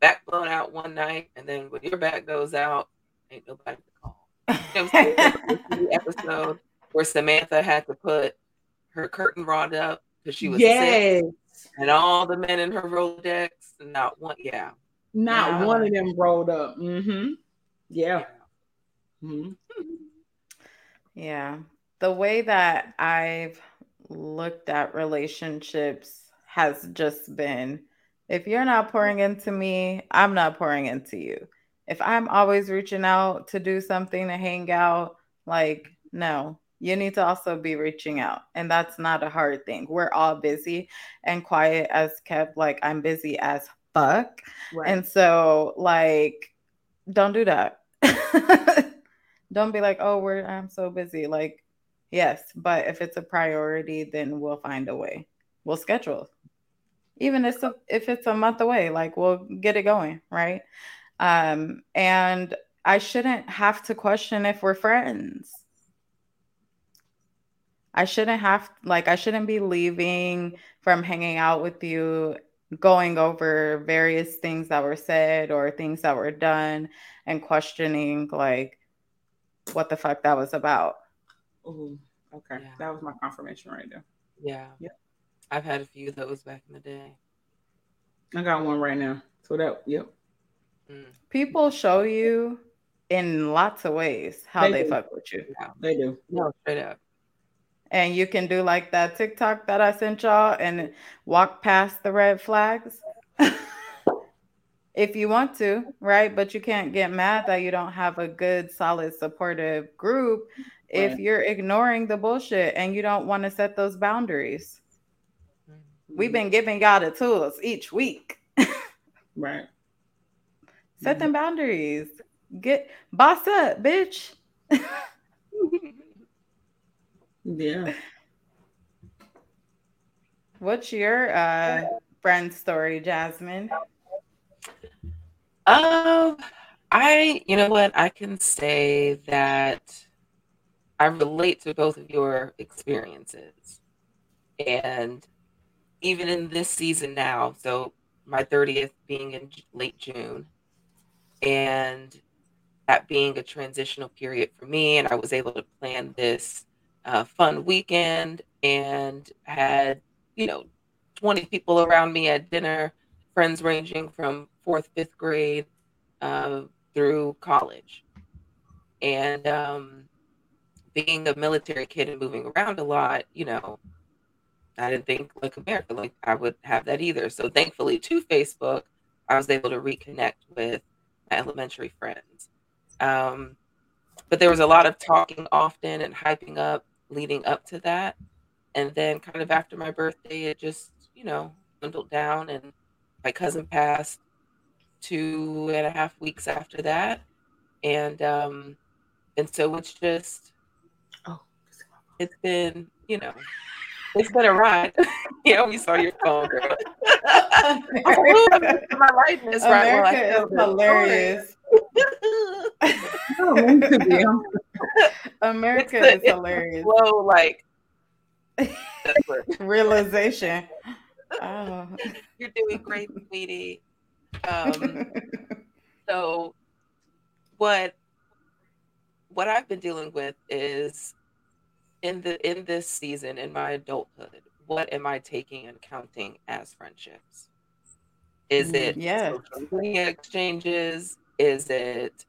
back blown out one night, and then when your back goes out, ain't nobody to call. You know the episode where Samantha had to put her curtain rod up because she was yes. sick, and all the men in her Rolodex, not one, yeah, not yeah. one of them rolled up. Mm-hmm. Yeah. Mm-hmm. Yeah. The way that I've looked at relationships has just been if you're not pouring into me, I'm not pouring into you. If I'm always reaching out to do something to hang out, like, no, you need to also be reaching out. And that's not a hard thing. We're all busy and quiet as kept, like, I'm busy as fuck. Right. And so, like, don't do that. *laughs* don't be like, oh, we're I'm so busy. Like, yes, but if it's a priority, then we'll find a way. We'll schedule. Even if it's a, if it's a month away, like we'll get it going, right? Um, and I shouldn't have to question if we're friends. I shouldn't have like I shouldn't be leaving from hanging out with you going over various things that were said or things that were done and questioning like what the fuck that was about. Ooh, okay. Yeah. That was my confirmation right there. Yeah. Yeah. I've had a few of those back in the day. I got one right now. So that yep. Mm. People show you in lots of ways how they, they fuck with you. Yeah, they do. No, straight up and you can do like that TikTok that I sent y'all and walk past the red flags. *laughs* if you want to, right? But you can't get mad that you don't have a good, solid, supportive group right. if you're ignoring the bullshit and you don't want to set those boundaries. Mm-hmm. We've been giving y'all the tools each week. *laughs* right. Set mm-hmm. them boundaries. Get boss up, bitch. *laughs* Yeah. What's your uh friend story, Jasmine? Um, I, you know what, I can say that I relate to both of your experiences. And even in this season now, so my 30th being in late June, and that being a transitional period for me, and I was able to plan this a fun weekend and had, you know, 20 people around me at dinner, friends ranging from fourth, fifth grade uh, through college. And um, being a military kid and moving around a lot, you know, I didn't think like America, like I would have that either. So thankfully to Facebook, I was able to reconnect with my elementary friends. Um, but there was a lot of talking often and hyping up leading up to that. And then kind of after my birthday, it just, you know, dwindled down and my cousin passed two and a half weeks after that. And um and so it's just oh it's been, you know, it's been a ride. *laughs* yeah, we saw your phone, girl. *laughs* *laughs* America, my lightness right. America well, is hilarious. *laughs* America is hilarious. Slow, like *laughs* realization. Oh. You're doing great, sweetie. Um, *laughs* so, what what I've been dealing with is in the in this season in my adulthood. What am I taking and counting as friendships? Is it yeah. social media exchanges? Is it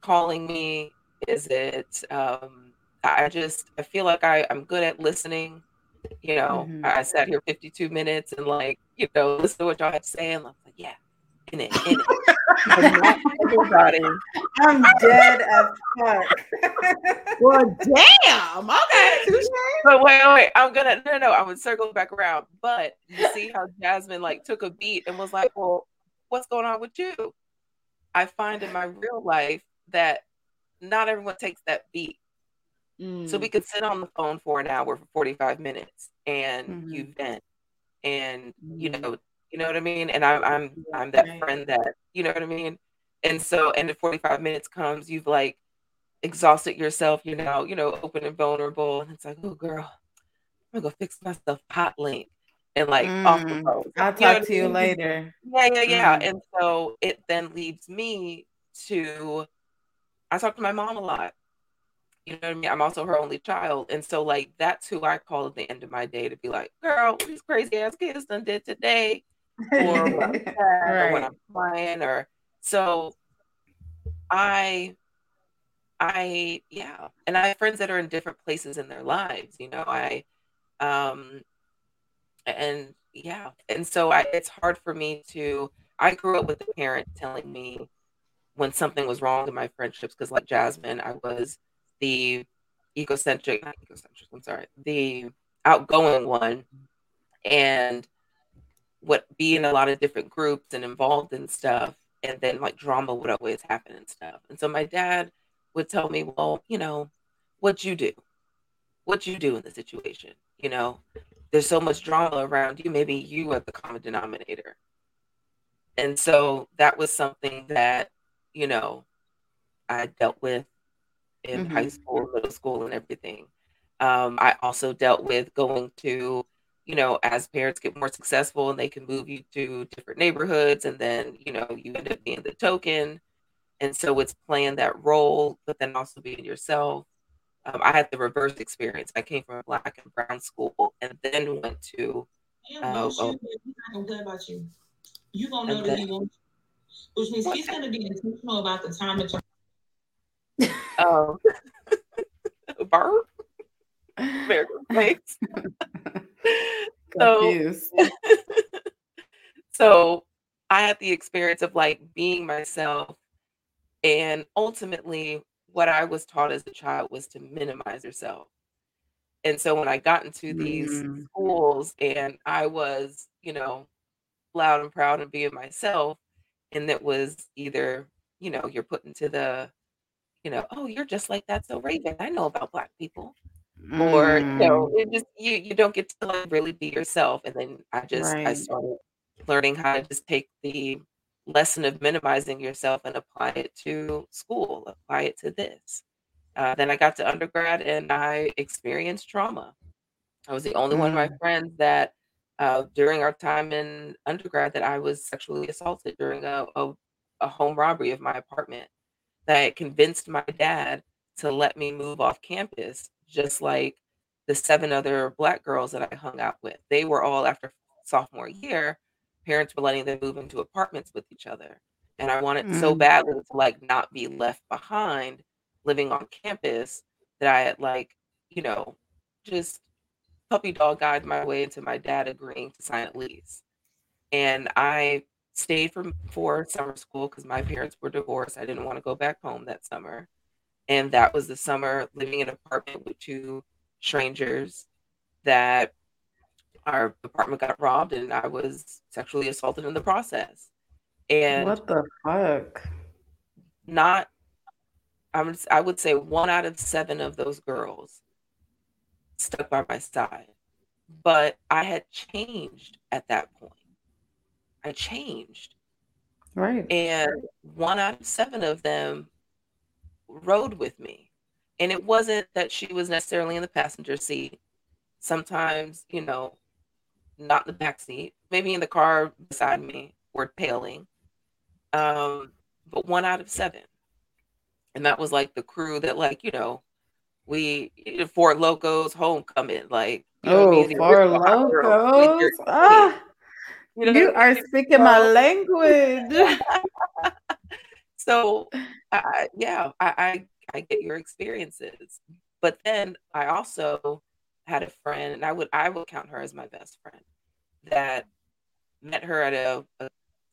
calling me? Is it um I just I feel like I, I'm good at listening. You know, mm-hmm. I sat here 52 minutes and like, you know, listen to what y'all have to say. And I'm like, yeah, in it, in it. *laughs* everybody. I'm dead as fuck. *laughs* well, damn. Okay. But wait, wait, I'm gonna no, no, I'm gonna circle back around. But you see how Jasmine like took a beat and was like, "Well, what's going on with you?" I find in my real life that not everyone takes that beat. Mm. So we mm. could sit on the phone for an hour for 45 minutes and mm-hmm. you vent and mm-hmm. you know you know what I mean? And I'm I'm I'm that right. friend that you know what I mean? And so and the 45 minutes comes, you've like exhausted yourself, you're now, you know, open and vulnerable. And it's like, oh girl, I'm gonna go fix myself hot link. and like mm, off the phone. I'll you talk to you later. Yeah, yeah, yeah. Mm. And so it then leads me to I talk to my mom a lot. You know what I mean? I'm also her only child. And so like that's who I call at the end of my day to be like, girl, these crazy ass kids done did today. Or, right. *laughs* or when I'm crying or so I I yeah, and I have friends that are in different places in their lives. You know, I um and yeah, and so I it's hard for me to. I grew up with a parent telling me when something was wrong in my friendships because, like Jasmine, I was the egocentric, not egocentric. I'm sorry, the outgoing one, and what be in a lot of different groups and involved in stuff, and then like drama would always happen and stuff. And so my dad would tell me, well, you know, what you do, what you do in the situation, you know, there's so much drama around you, maybe you are the common denominator. And so that was something that, you know, I dealt with in mm-hmm. high school, middle school, and everything. Um, I also dealt with going to, you know, as parents get more successful and they can move you to different neighborhoods, and then, you know, you end up being the token and so it's playing that role, but then also being yourself. Um, I had the reverse experience. I came from a black and brown school and then went to. Uh, he's not gonna about you. You gonna know that he wants, which means he's gonna be intentional about the time that you're. Oh, *laughs* Barb. Very thanks. *laughs* so, *laughs* so I had the experience of like being myself and ultimately, what I was taught as a child was to minimize yourself. And so when I got into these mm. schools and I was, you know, loud and proud and being myself, and that was either, you know, you're put into the, you know, oh, you're just like that. So Raven, I know about black people. Or, you know, mm. it just you you don't get to like really be yourself. And then I just I started learning how to just take the lesson of minimizing yourself and apply it to school, apply it to this. Uh, then I got to undergrad and I experienced trauma. I was the only one of my mm. friends that uh, during our time in undergrad that I was sexually assaulted during a, a, a home robbery of my apartment. That convinced my dad to let me move off campus, just like the seven other black girls that I hung out with. They were all after sophomore year parents were letting them move into apartments with each other. And I wanted mm. so badly to like not be left behind living on campus that I had like, you know, just puppy dog guide my way into my dad agreeing to sign a lease. And I stayed for for summer school because my parents were divorced. I didn't want to go back home that summer. And that was the summer living in an apartment with two strangers that our apartment got robbed and I was sexually assaulted in the process. And what the fuck? Not I'm I would say one out of seven of those girls stuck by my side. But I had changed at that point. I changed. Right. And one out of seven of them rode with me. And it wasn't that she was necessarily in the passenger seat. Sometimes, you know, not in the back seat, maybe in the car beside me or paling. Um, but one out of seven. And that was like the crew that, like, you know, we Four Lokos homecoming, like you know oh? Four Lokos. Ah, you, know you are speaking my language. *laughs* so, I, yeah, I, I I get your experiences, but then I also had a friend, and I would I would count her as my best friend, that met her at a, a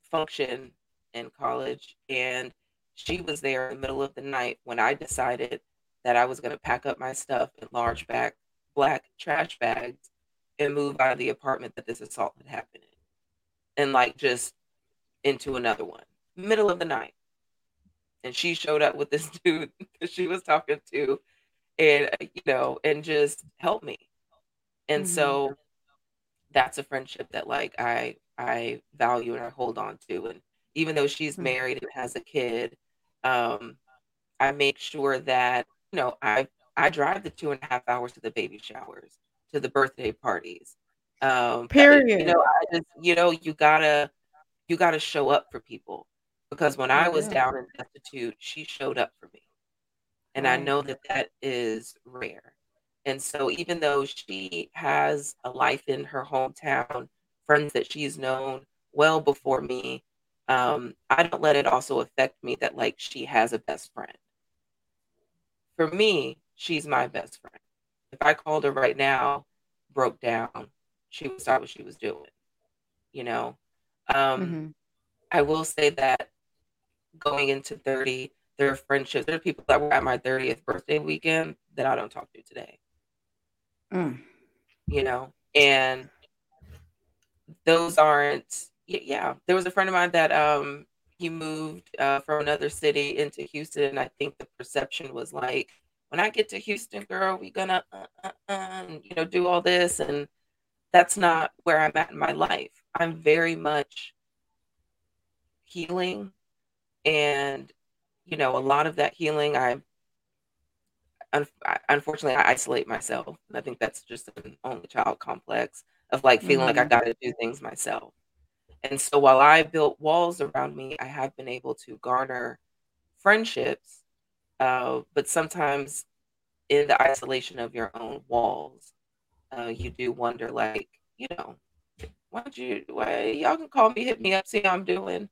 function in college, and she was there in the middle of the night when I decided that I was going to pack up my stuff in large bag black trash bags and move out of the apartment that this assault had happened in, and like just into another one, middle of the night. And she showed up with this *laughs* dude that she was talking to and uh, you know and just help me and mm-hmm. so that's a friendship that like i i value and i hold on to and even though she's mm-hmm. married and has a kid um i make sure that know i i drive the two and a half hours to the baby showers to the birthday parties Um, Period. You know, I just you know you gotta you gotta show up for people because when I was Yeah. down and destitute, she showed up for me, and I know that that is rare. And so, even though she has a life in her hometown, friends that she's known well before me, um, I don't let it also affect me that like she has a best friend. For me, she's my best friend. If I called her right now, broke down, she would stop what she was doing. You know, um, Mhm. I will say that going into 30, there are friendships. There are people that were at my 30th birthday weekend that I don't talk to today, Mm. you know, and those aren't, yeah. There was a friend of mine that um he moved uh, from another city into Houston. And I think the perception was like, when I get to Houston, girl, we gonna, uh, uh, and, you know, do all this. And that's not where I'm at in my life. I'm very much healing and you know a lot of that healing i un- unfortunately i isolate myself and i think that's just an only child complex of like feeling like i Mhm. got to do things myself and so while i built walls around me i have been able to garner friendships uh, but sometimes in the isolation of your own walls uh, you do wonder like you know why don't you why y'all can call me hit me up see how i'm doing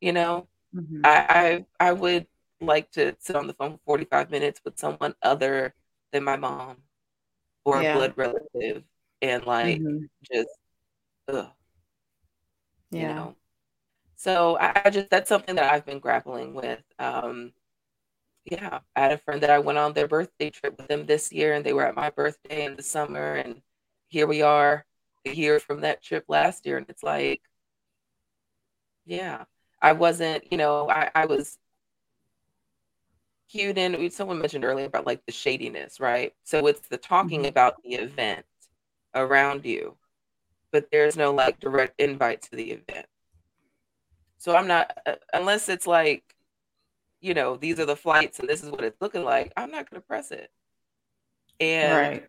you know Mhm. I, I I would like to sit on the phone for 45 minutes with someone other than my mom or a blood relative and like Mhm. just ugh, you Yeah. know. So I, I just that's something that I've been grappling with. Um yeah, I had a friend that I went on their birthday trip with them this year and they were at my birthday in the summer and here we are a year from that trip last year and it's like yeah, I wasn't, you know, I, I was cued in. Someone mentioned earlier about like the shadiness, right? So it's the talking Mhm. about the event around you, but there's no like direct invite to the event. So I'm not, uh, unless it's like, you know, these are the flights and this is what it's looking like, I'm not going to press it. And Right.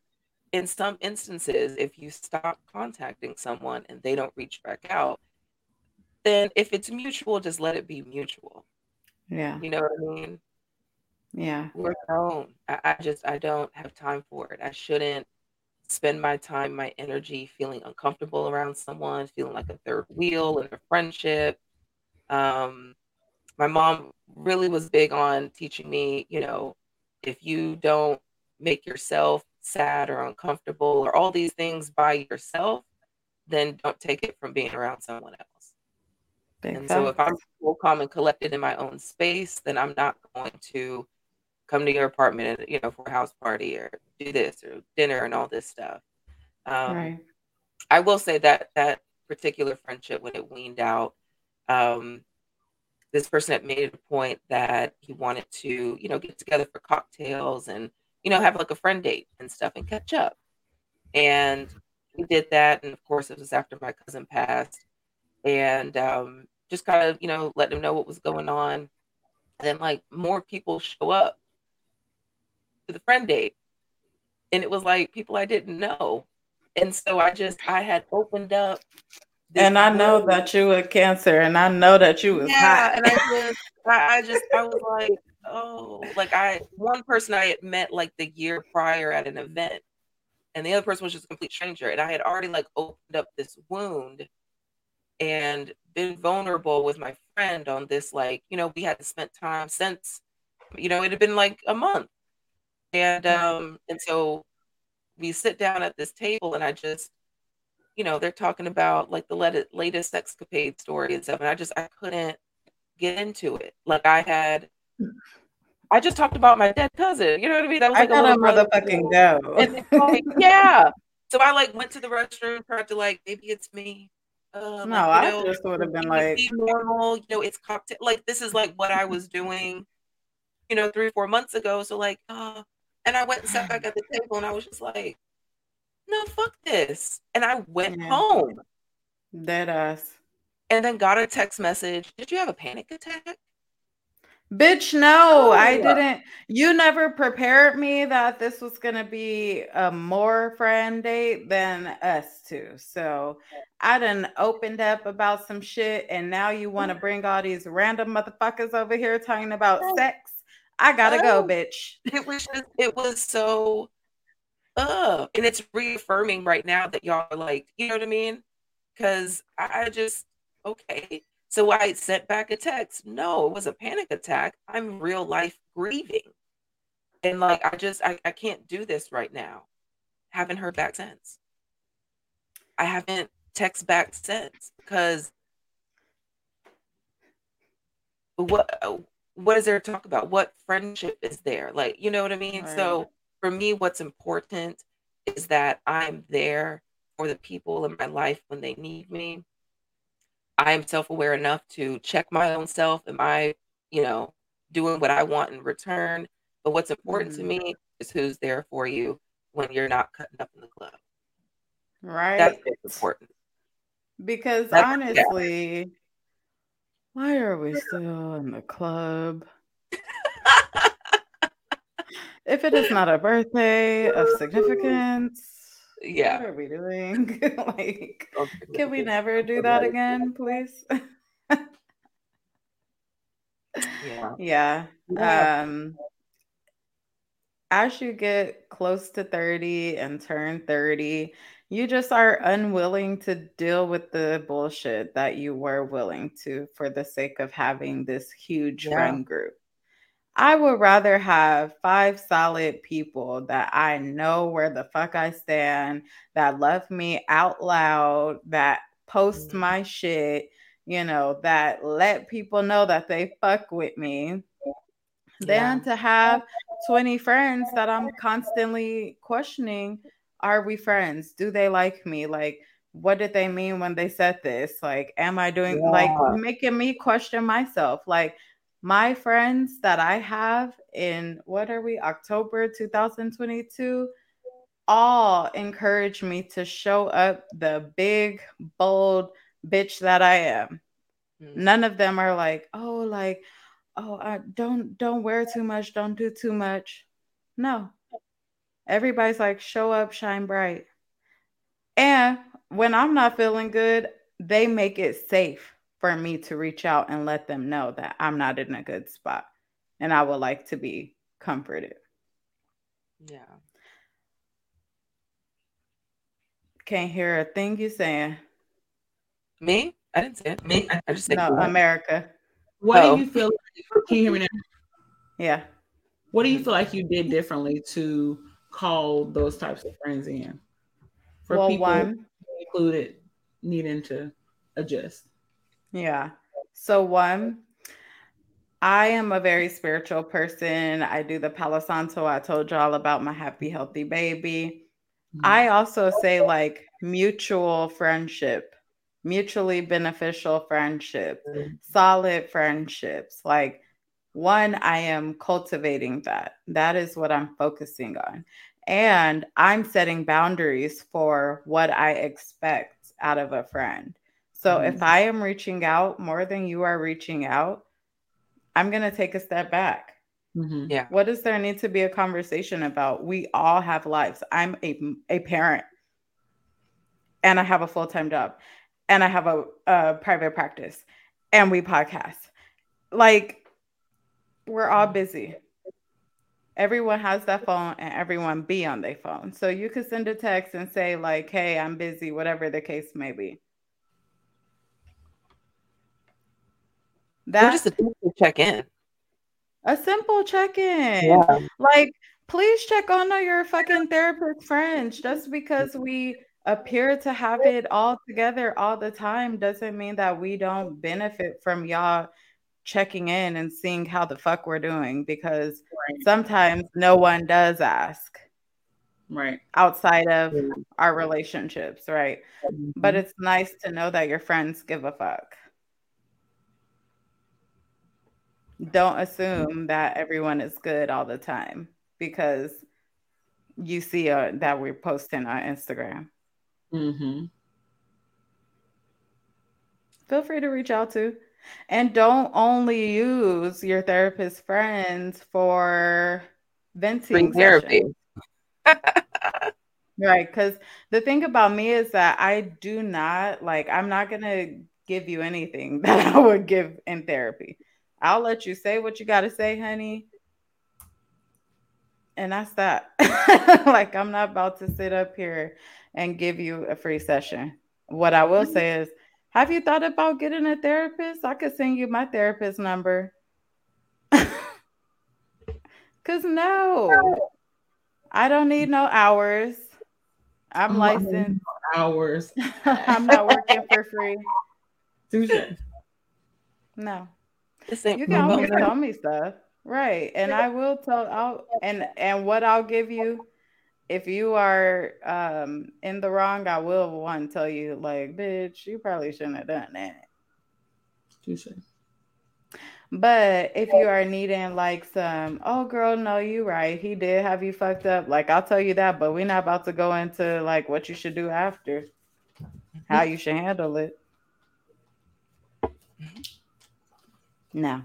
in some instances, if you stop contacting someone and they don't reach back out, then if it's mutual, just let it be mutual. Yeah. You know what I mean? Yeah. We're grown. I, I just I don't have time for it. I shouldn't spend my time, my energy feeling uncomfortable around someone, feeling like a third wheel in a friendship. Um, my mom really was big on teaching me, you know, if you don't make yourself sad or uncomfortable or all these things by yourself, then don't take it from being around someone else. Big And so if I'm cool, calm, and collected in my own space, then I'm not going to come to your apartment and you know for a house party or do this or dinner and all this stuff. Um, Right. I will say that that particular friendship when it weaned out, um, this person had made it a point that he wanted to you know get together for cocktails and you know have like a friend date and stuff and catch up. And we did that, and of course it was after my cousin passed, and um, just kind of you know let them know what was going on. And then like more people show up to the friend date and it was like people I didn't know. And so I just I had opened up And I know that you were cancer, and I know that you was yeah, hot. and I just I, I just I was like, oh, like I one person I had met like the year prior at an event, and the other person was just a complete stranger, and I had already like opened up this wound and been vulnerable with my friend on this like you know we had spent time since you know it had been like a month and um and so we sit down at this table and i just you know they're talking about like the lat- latest escapade story and stuff and i just i couldn't get into it. Like i had i just talked about my dead cousin you know what i mean? That was I like a gotta brother motherfucking *laughs* go. like yeah. So i like went to the restroom tried to like maybe it's me uh, No, I know, just would have been like, normal you know it's cocktail like this is like what i was doing you know three four months ago. So like uh and i went and sat back at the *sighs* table and i was just like no fuck this and i went Yeah. home dead ass. and then got a text message did you have a panic attack Bitch, no, I didn't. You never prepared me that this was going to be a more friend date than us two. So I done opened up about some shit, and now you want to *laughs* bring all these random motherfuckers over here talking about oh. sex. I gotta go, bitch. It was just, it was so, uh, and it's reaffirming right now that y'all are like, you know what I mean? Because I just, okay so I sent back a text. No, it was a panic attack. I'm real life grieving. And like, I just, I, I can't do this right now. Haven't heard back since. I haven't text back since because what what is there to talk about? What friendship is there? Like, you know what I mean? Right. So for me, what's important is that I'm there for the people in my life when they need me. I am self aware enough to check my own self. Am I, you know, doing what I want in return? But what's important mm-hmm. to me is who's there for you when you're not cutting up in the club. Right. That's important. Because That's, honestly, yeah. Why are we still in the club? if it is not a birthday of *laughs* significance, yeah. What are we doing? *laughs* like, can we never do that again, please? *laughs* yeah. Yeah. yeah. Um, as you get close to 30 and turn 30, you just are unwilling to deal with the bullshit that you were willing to for the sake of having this huge yeah. friend group. I would rather have five solid people that I know where the fuck I stand, that love me out loud, that post mm-hmm. my shit, you know, that let people know that they fuck with me, yeah. than to have 20 friends that I'm constantly questioning are we friends? Do they like me? Like, what did they mean when they said this? Like, am I doing yeah. like making me question myself? Like, my friends that I have in what are we, October 2022, all encourage me to show up the big, bold bitch that I am. Mm-hmm. None of them are like, oh, like, oh, I don't don't wear too much, don't do too much. No. Everybody's like, show up, shine bright. And when I'm not feeling good, they make it safe for me to reach out and let them know that I'm not in a good spot and I would like to be comforted. Yeah. Can't hear a thing you're saying. Me? I didn't say it. Me? I just said no, America. What oh. do you feel like, can you hear me now? Yeah. What do you feel like you did differently to call those types of friends in? For well, people one, included needing to adjust. Yeah. So one, I am a very spiritual person. I do the Palo Santo. I told y'all about my happy, healthy baby. Mm-hmm. I also say like mutual friendship, mutually beneficial friendship, mm-hmm. solid friendships. Like one, I am cultivating that. That is what I'm focusing on. And I'm setting boundaries for what I expect out of a friend. So mm-hmm. if I am reaching out more than you are reaching out, I'm going to take a step back. Mm-hmm. Yeah. What does there need to be a conversation about? We all have lives. I'm a, a parent and I have a full time job and I have a, a private practice and we podcast. Like, we're all busy. Everyone has that phone and everyone be on their phone. So you could send a text and say, like, hey, I'm busy, whatever the case may be. That's just a check in. A simple check in. Yeah. Like, please check on your fucking therapist friends. Just because we appear to have it all together all the time doesn't mean that we don't benefit from y'all checking in and seeing how the fuck we're doing because right. sometimes no one does ask. Right. Outside of yeah. our relationships, right? Mm-hmm. But it's nice to know that your friends give a fuck. don't assume that everyone is good all the time because you see uh, that we're posting on Instagram. Mm-hmm. Feel free to reach out to. And don't only use your therapist friends for venting Free therapy. *laughs* right. Because the thing about me is that I do not like, I'm not going to give you anything *laughs* that I would give in therapy. I'll let you say what you got to say, honey. And that's *laughs* that. like, I'm not about to sit up here and give you a free session. What I will say is, have you thought about getting a therapist? I could send you my therapist number. *laughs* Cause no, I don't need no hours. I'm licensed. Hours. *laughs* I'm not working for free. Tuesday. No. You can always tell me stuff. Right. And I will tell I'll and and what I'll give you if you are um in the wrong, I will one tell you like, bitch, you probably shouldn't have done that. Touche. But if you are needing like some, oh girl, no, you right. He did have you fucked up. Like I'll tell you that, but we're not about to go into like what you should do after, how you should handle it. No.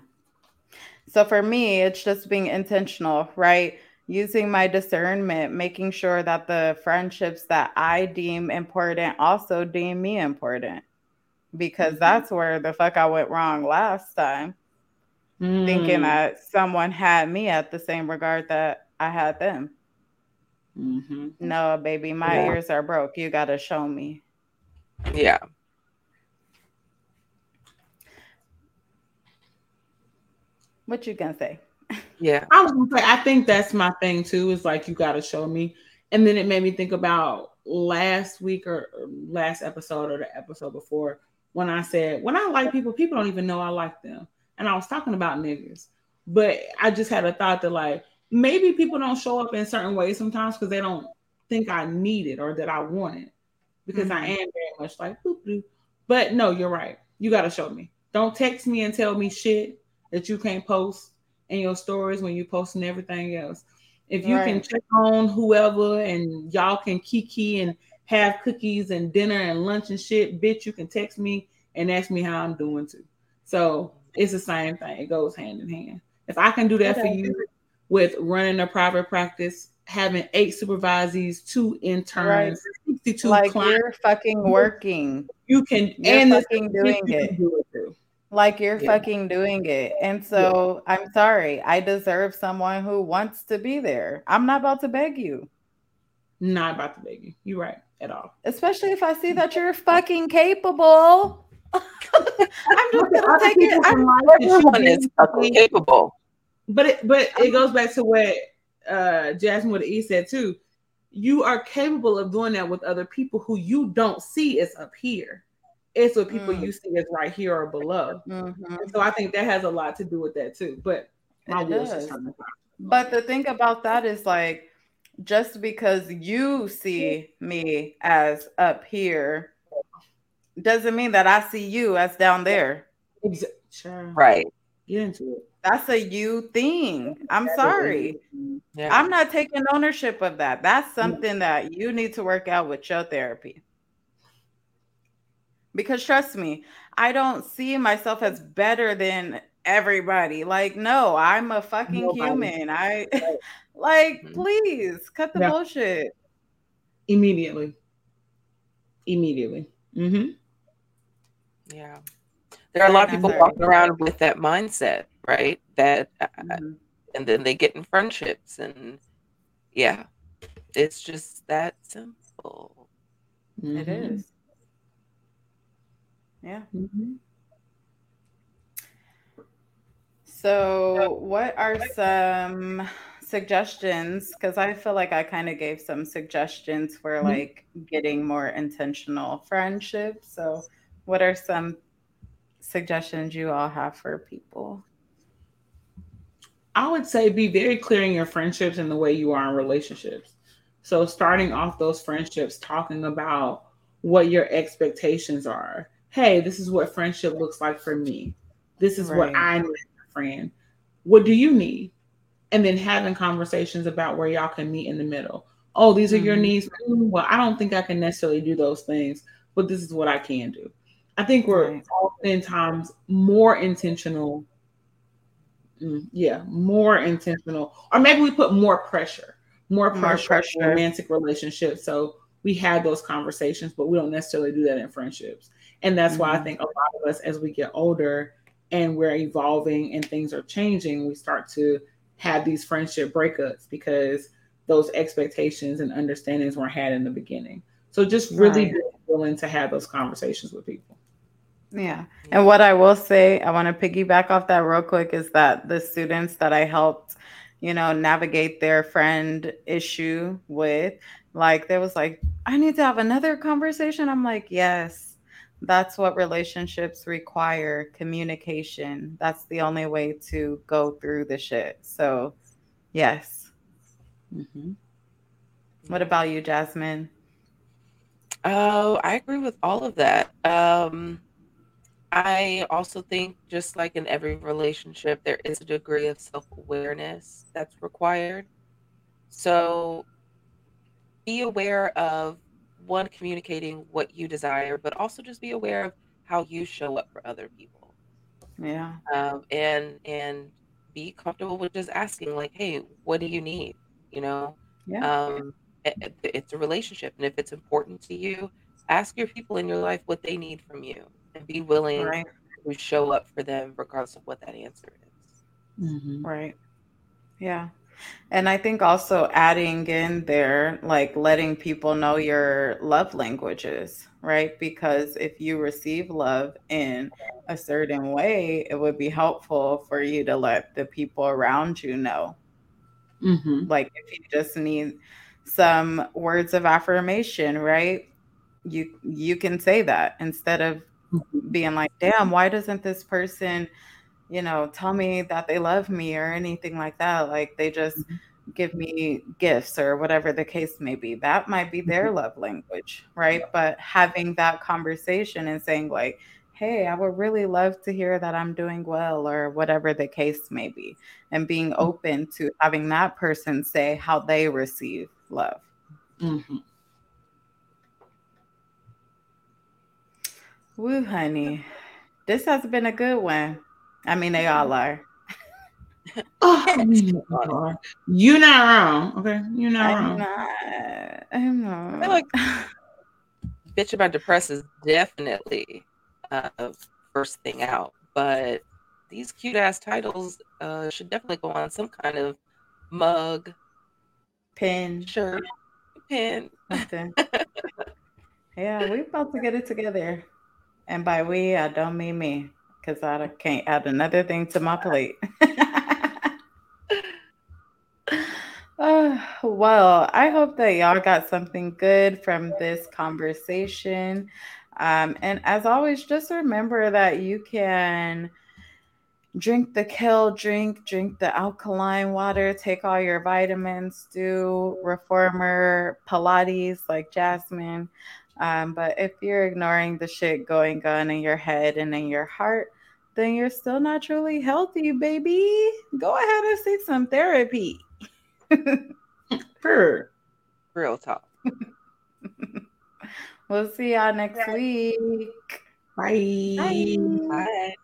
So for me, it's just being intentional, right? Using my discernment, making sure that the friendships that I deem important also deem me important. Because Mhm. that's where the fuck I went wrong last time, thinking Mm. that someone had me at the same regard that I had them. Mhm. No, baby, my Yeah. ears are broke. You got to show me. Yeah. What you gonna say? Yeah. I was gonna say, I think that's my thing too. Is like you got to show me, and then it made me think about last week or, or last episode or the episode before when I said when I like people, people don't even know I like them, and I was talking about niggas, but I just had a thought that like maybe people don't show up in certain ways sometimes because they don't think I need it or that I want it because I mm-hmm. am very much like boop boop. But no, you're right. You got to show me. Don't text me and tell me shit that you can't post in your stories when you're posting everything else. If you can check on whoever and y'all can kiki and have cookies and dinner and lunch and shit, bitch, you can text me and ask me how I'm doing too. So it's the same thing. It goes hand in hand. If I can do that for you with running a private practice, having eight supervisees, two interns, 62 Like clients, you're fucking working. you can You're and this fucking doing it. do it. Like you're Yeah. fucking doing it. And so I'm sorry. I deserve someone who wants to be there. I'm not about to beg you. Not about to beg you. You're right at all. Especially if I see that you're fucking capable. *laughs* I'm just gonna take it. I'm, like Everyone is capable. But it but it goes back to what uh Jasmine with E said too. You are capable of doing that with other people who you don't see as up here. It's what people Mm. you see as right here or below. Mhm. And so I think that has a lot to do with that too. But my It does. just. But the thing about that is like just because you see me as up here doesn't mean that I see you as down there. Exa- Sure. Right. Get into it. That's a you thing. I'm sorry. Yeah. I'm not taking ownership of that. That's something that you need to work out with your therapy. Because trust me, I don't see myself as better than everybody. Like, no, I'm a fucking Nobody. human. I *laughs* like, Mhm. please cut the Yeah. bullshit. Immediately. Immediately. Mm-hmm. yeah. There are a lot of people walking around with that mindset, right? That uh, Mhm. and then they get in friendships and yeah. It's just that simple. It is. Yeah. Mm-hmm. So, what are some suggestions? Because I feel like I kind of gave some suggestions for Mhm. like getting more intentional friendships. So, what are some suggestions you all have for people? I would say be very clear in your friendships and the way you are in relationships. So starting off those friendships, talking about what your expectations are. Hey, this is what friendship looks like for me. This is what I need a friend. What do you need? And then having conversations about where y'all can meet in the middle. Oh, these are your Mhm. needs. Mm, Well, I don't think I can necessarily do those things, but this is what I can do. I think we're right. oftentimes more intentional. Mm, yeah, more intentional, or maybe we put more pressure, more pressure, more pressure. romantic relationships. So we had those conversations, but we don't necessarily do that in friendships. And that's mm-hmm. why I mm-hmm. think a lot of us, as we get older and we're evolving and things are changing, we start to have these friendship breakups because those expectations and understandings weren't had in the beginning. So just really right. willing to have those conversations with people. Yeah. And what I will say, I want to piggyback off that real quick is that the students that I helped, you know, navigate their friend issue with, like, there was like, I need to have another conversation. I'm like, yes, that's what relationships require communication. That's the only way to go through the shit. So, yes. Mm-hmm. What about you, Jasmine? Oh, I agree with all of that. Um, I also think, just like in every relationship, there is a degree of self awareness that's required. So be aware of one, communicating what you desire, but also just be aware of how you show up for other people. Yeah. Um, and and be comfortable with just asking, like, hey, what do you need? You know? Yeah. Um, it, it's a relationship. And if it's important to you, ask your people in your life what they need from you and be willing right. to show up for them regardless of what that answer is. Mm-hmm. Right. Yeah. And I think also adding in there, like letting people know your love languages, right? Because if you receive love in a certain way, it would be helpful for you to let the people around you know. Mm-hmm. Like if you just need some words of affirmation, right? You you can say that instead of mm-hmm. being like, damn, why doesn't this person, you know, tell me that they love me or anything like that? Like they just mm-hmm. give me gifts or whatever the case may be. That might be their mm-hmm. love language, right? But having that conversation and saying, like, hey, I would really love to hear that I'm doing well or whatever the case may be, and being mm-hmm. open to having that person say how they receive love. Mm-hmm. Woo, honey. This has been a good one. I mean, they all are. *laughs* oh, *laughs* you're not wrong. Okay, you're not I'm wrong. Not, I'm not. I feel like *laughs* bitch about depressed is definitely uh, first thing out, but these cute ass titles uh, should definitely go on some kind of mug, pen, shirt, pen. yeah, we're about to get it together. And by we, I don't mean me, because I can't add another thing to my plate. uh, *laughs* *sighs* well, I hope that y'all got something good from this conversation. Um, and as always, just remember that you can drink the kale drink, drink the alkaline water, take all your vitamins, do reformer Pilates like Jasmine. Um, but if you're ignoring the shit going on in your head and in your heart, then you're still not truly healthy, baby. Go ahead and seek some therapy. *laughs* For real talk. *laughs* we'll see y'all next week. Bye. Bye. Bye.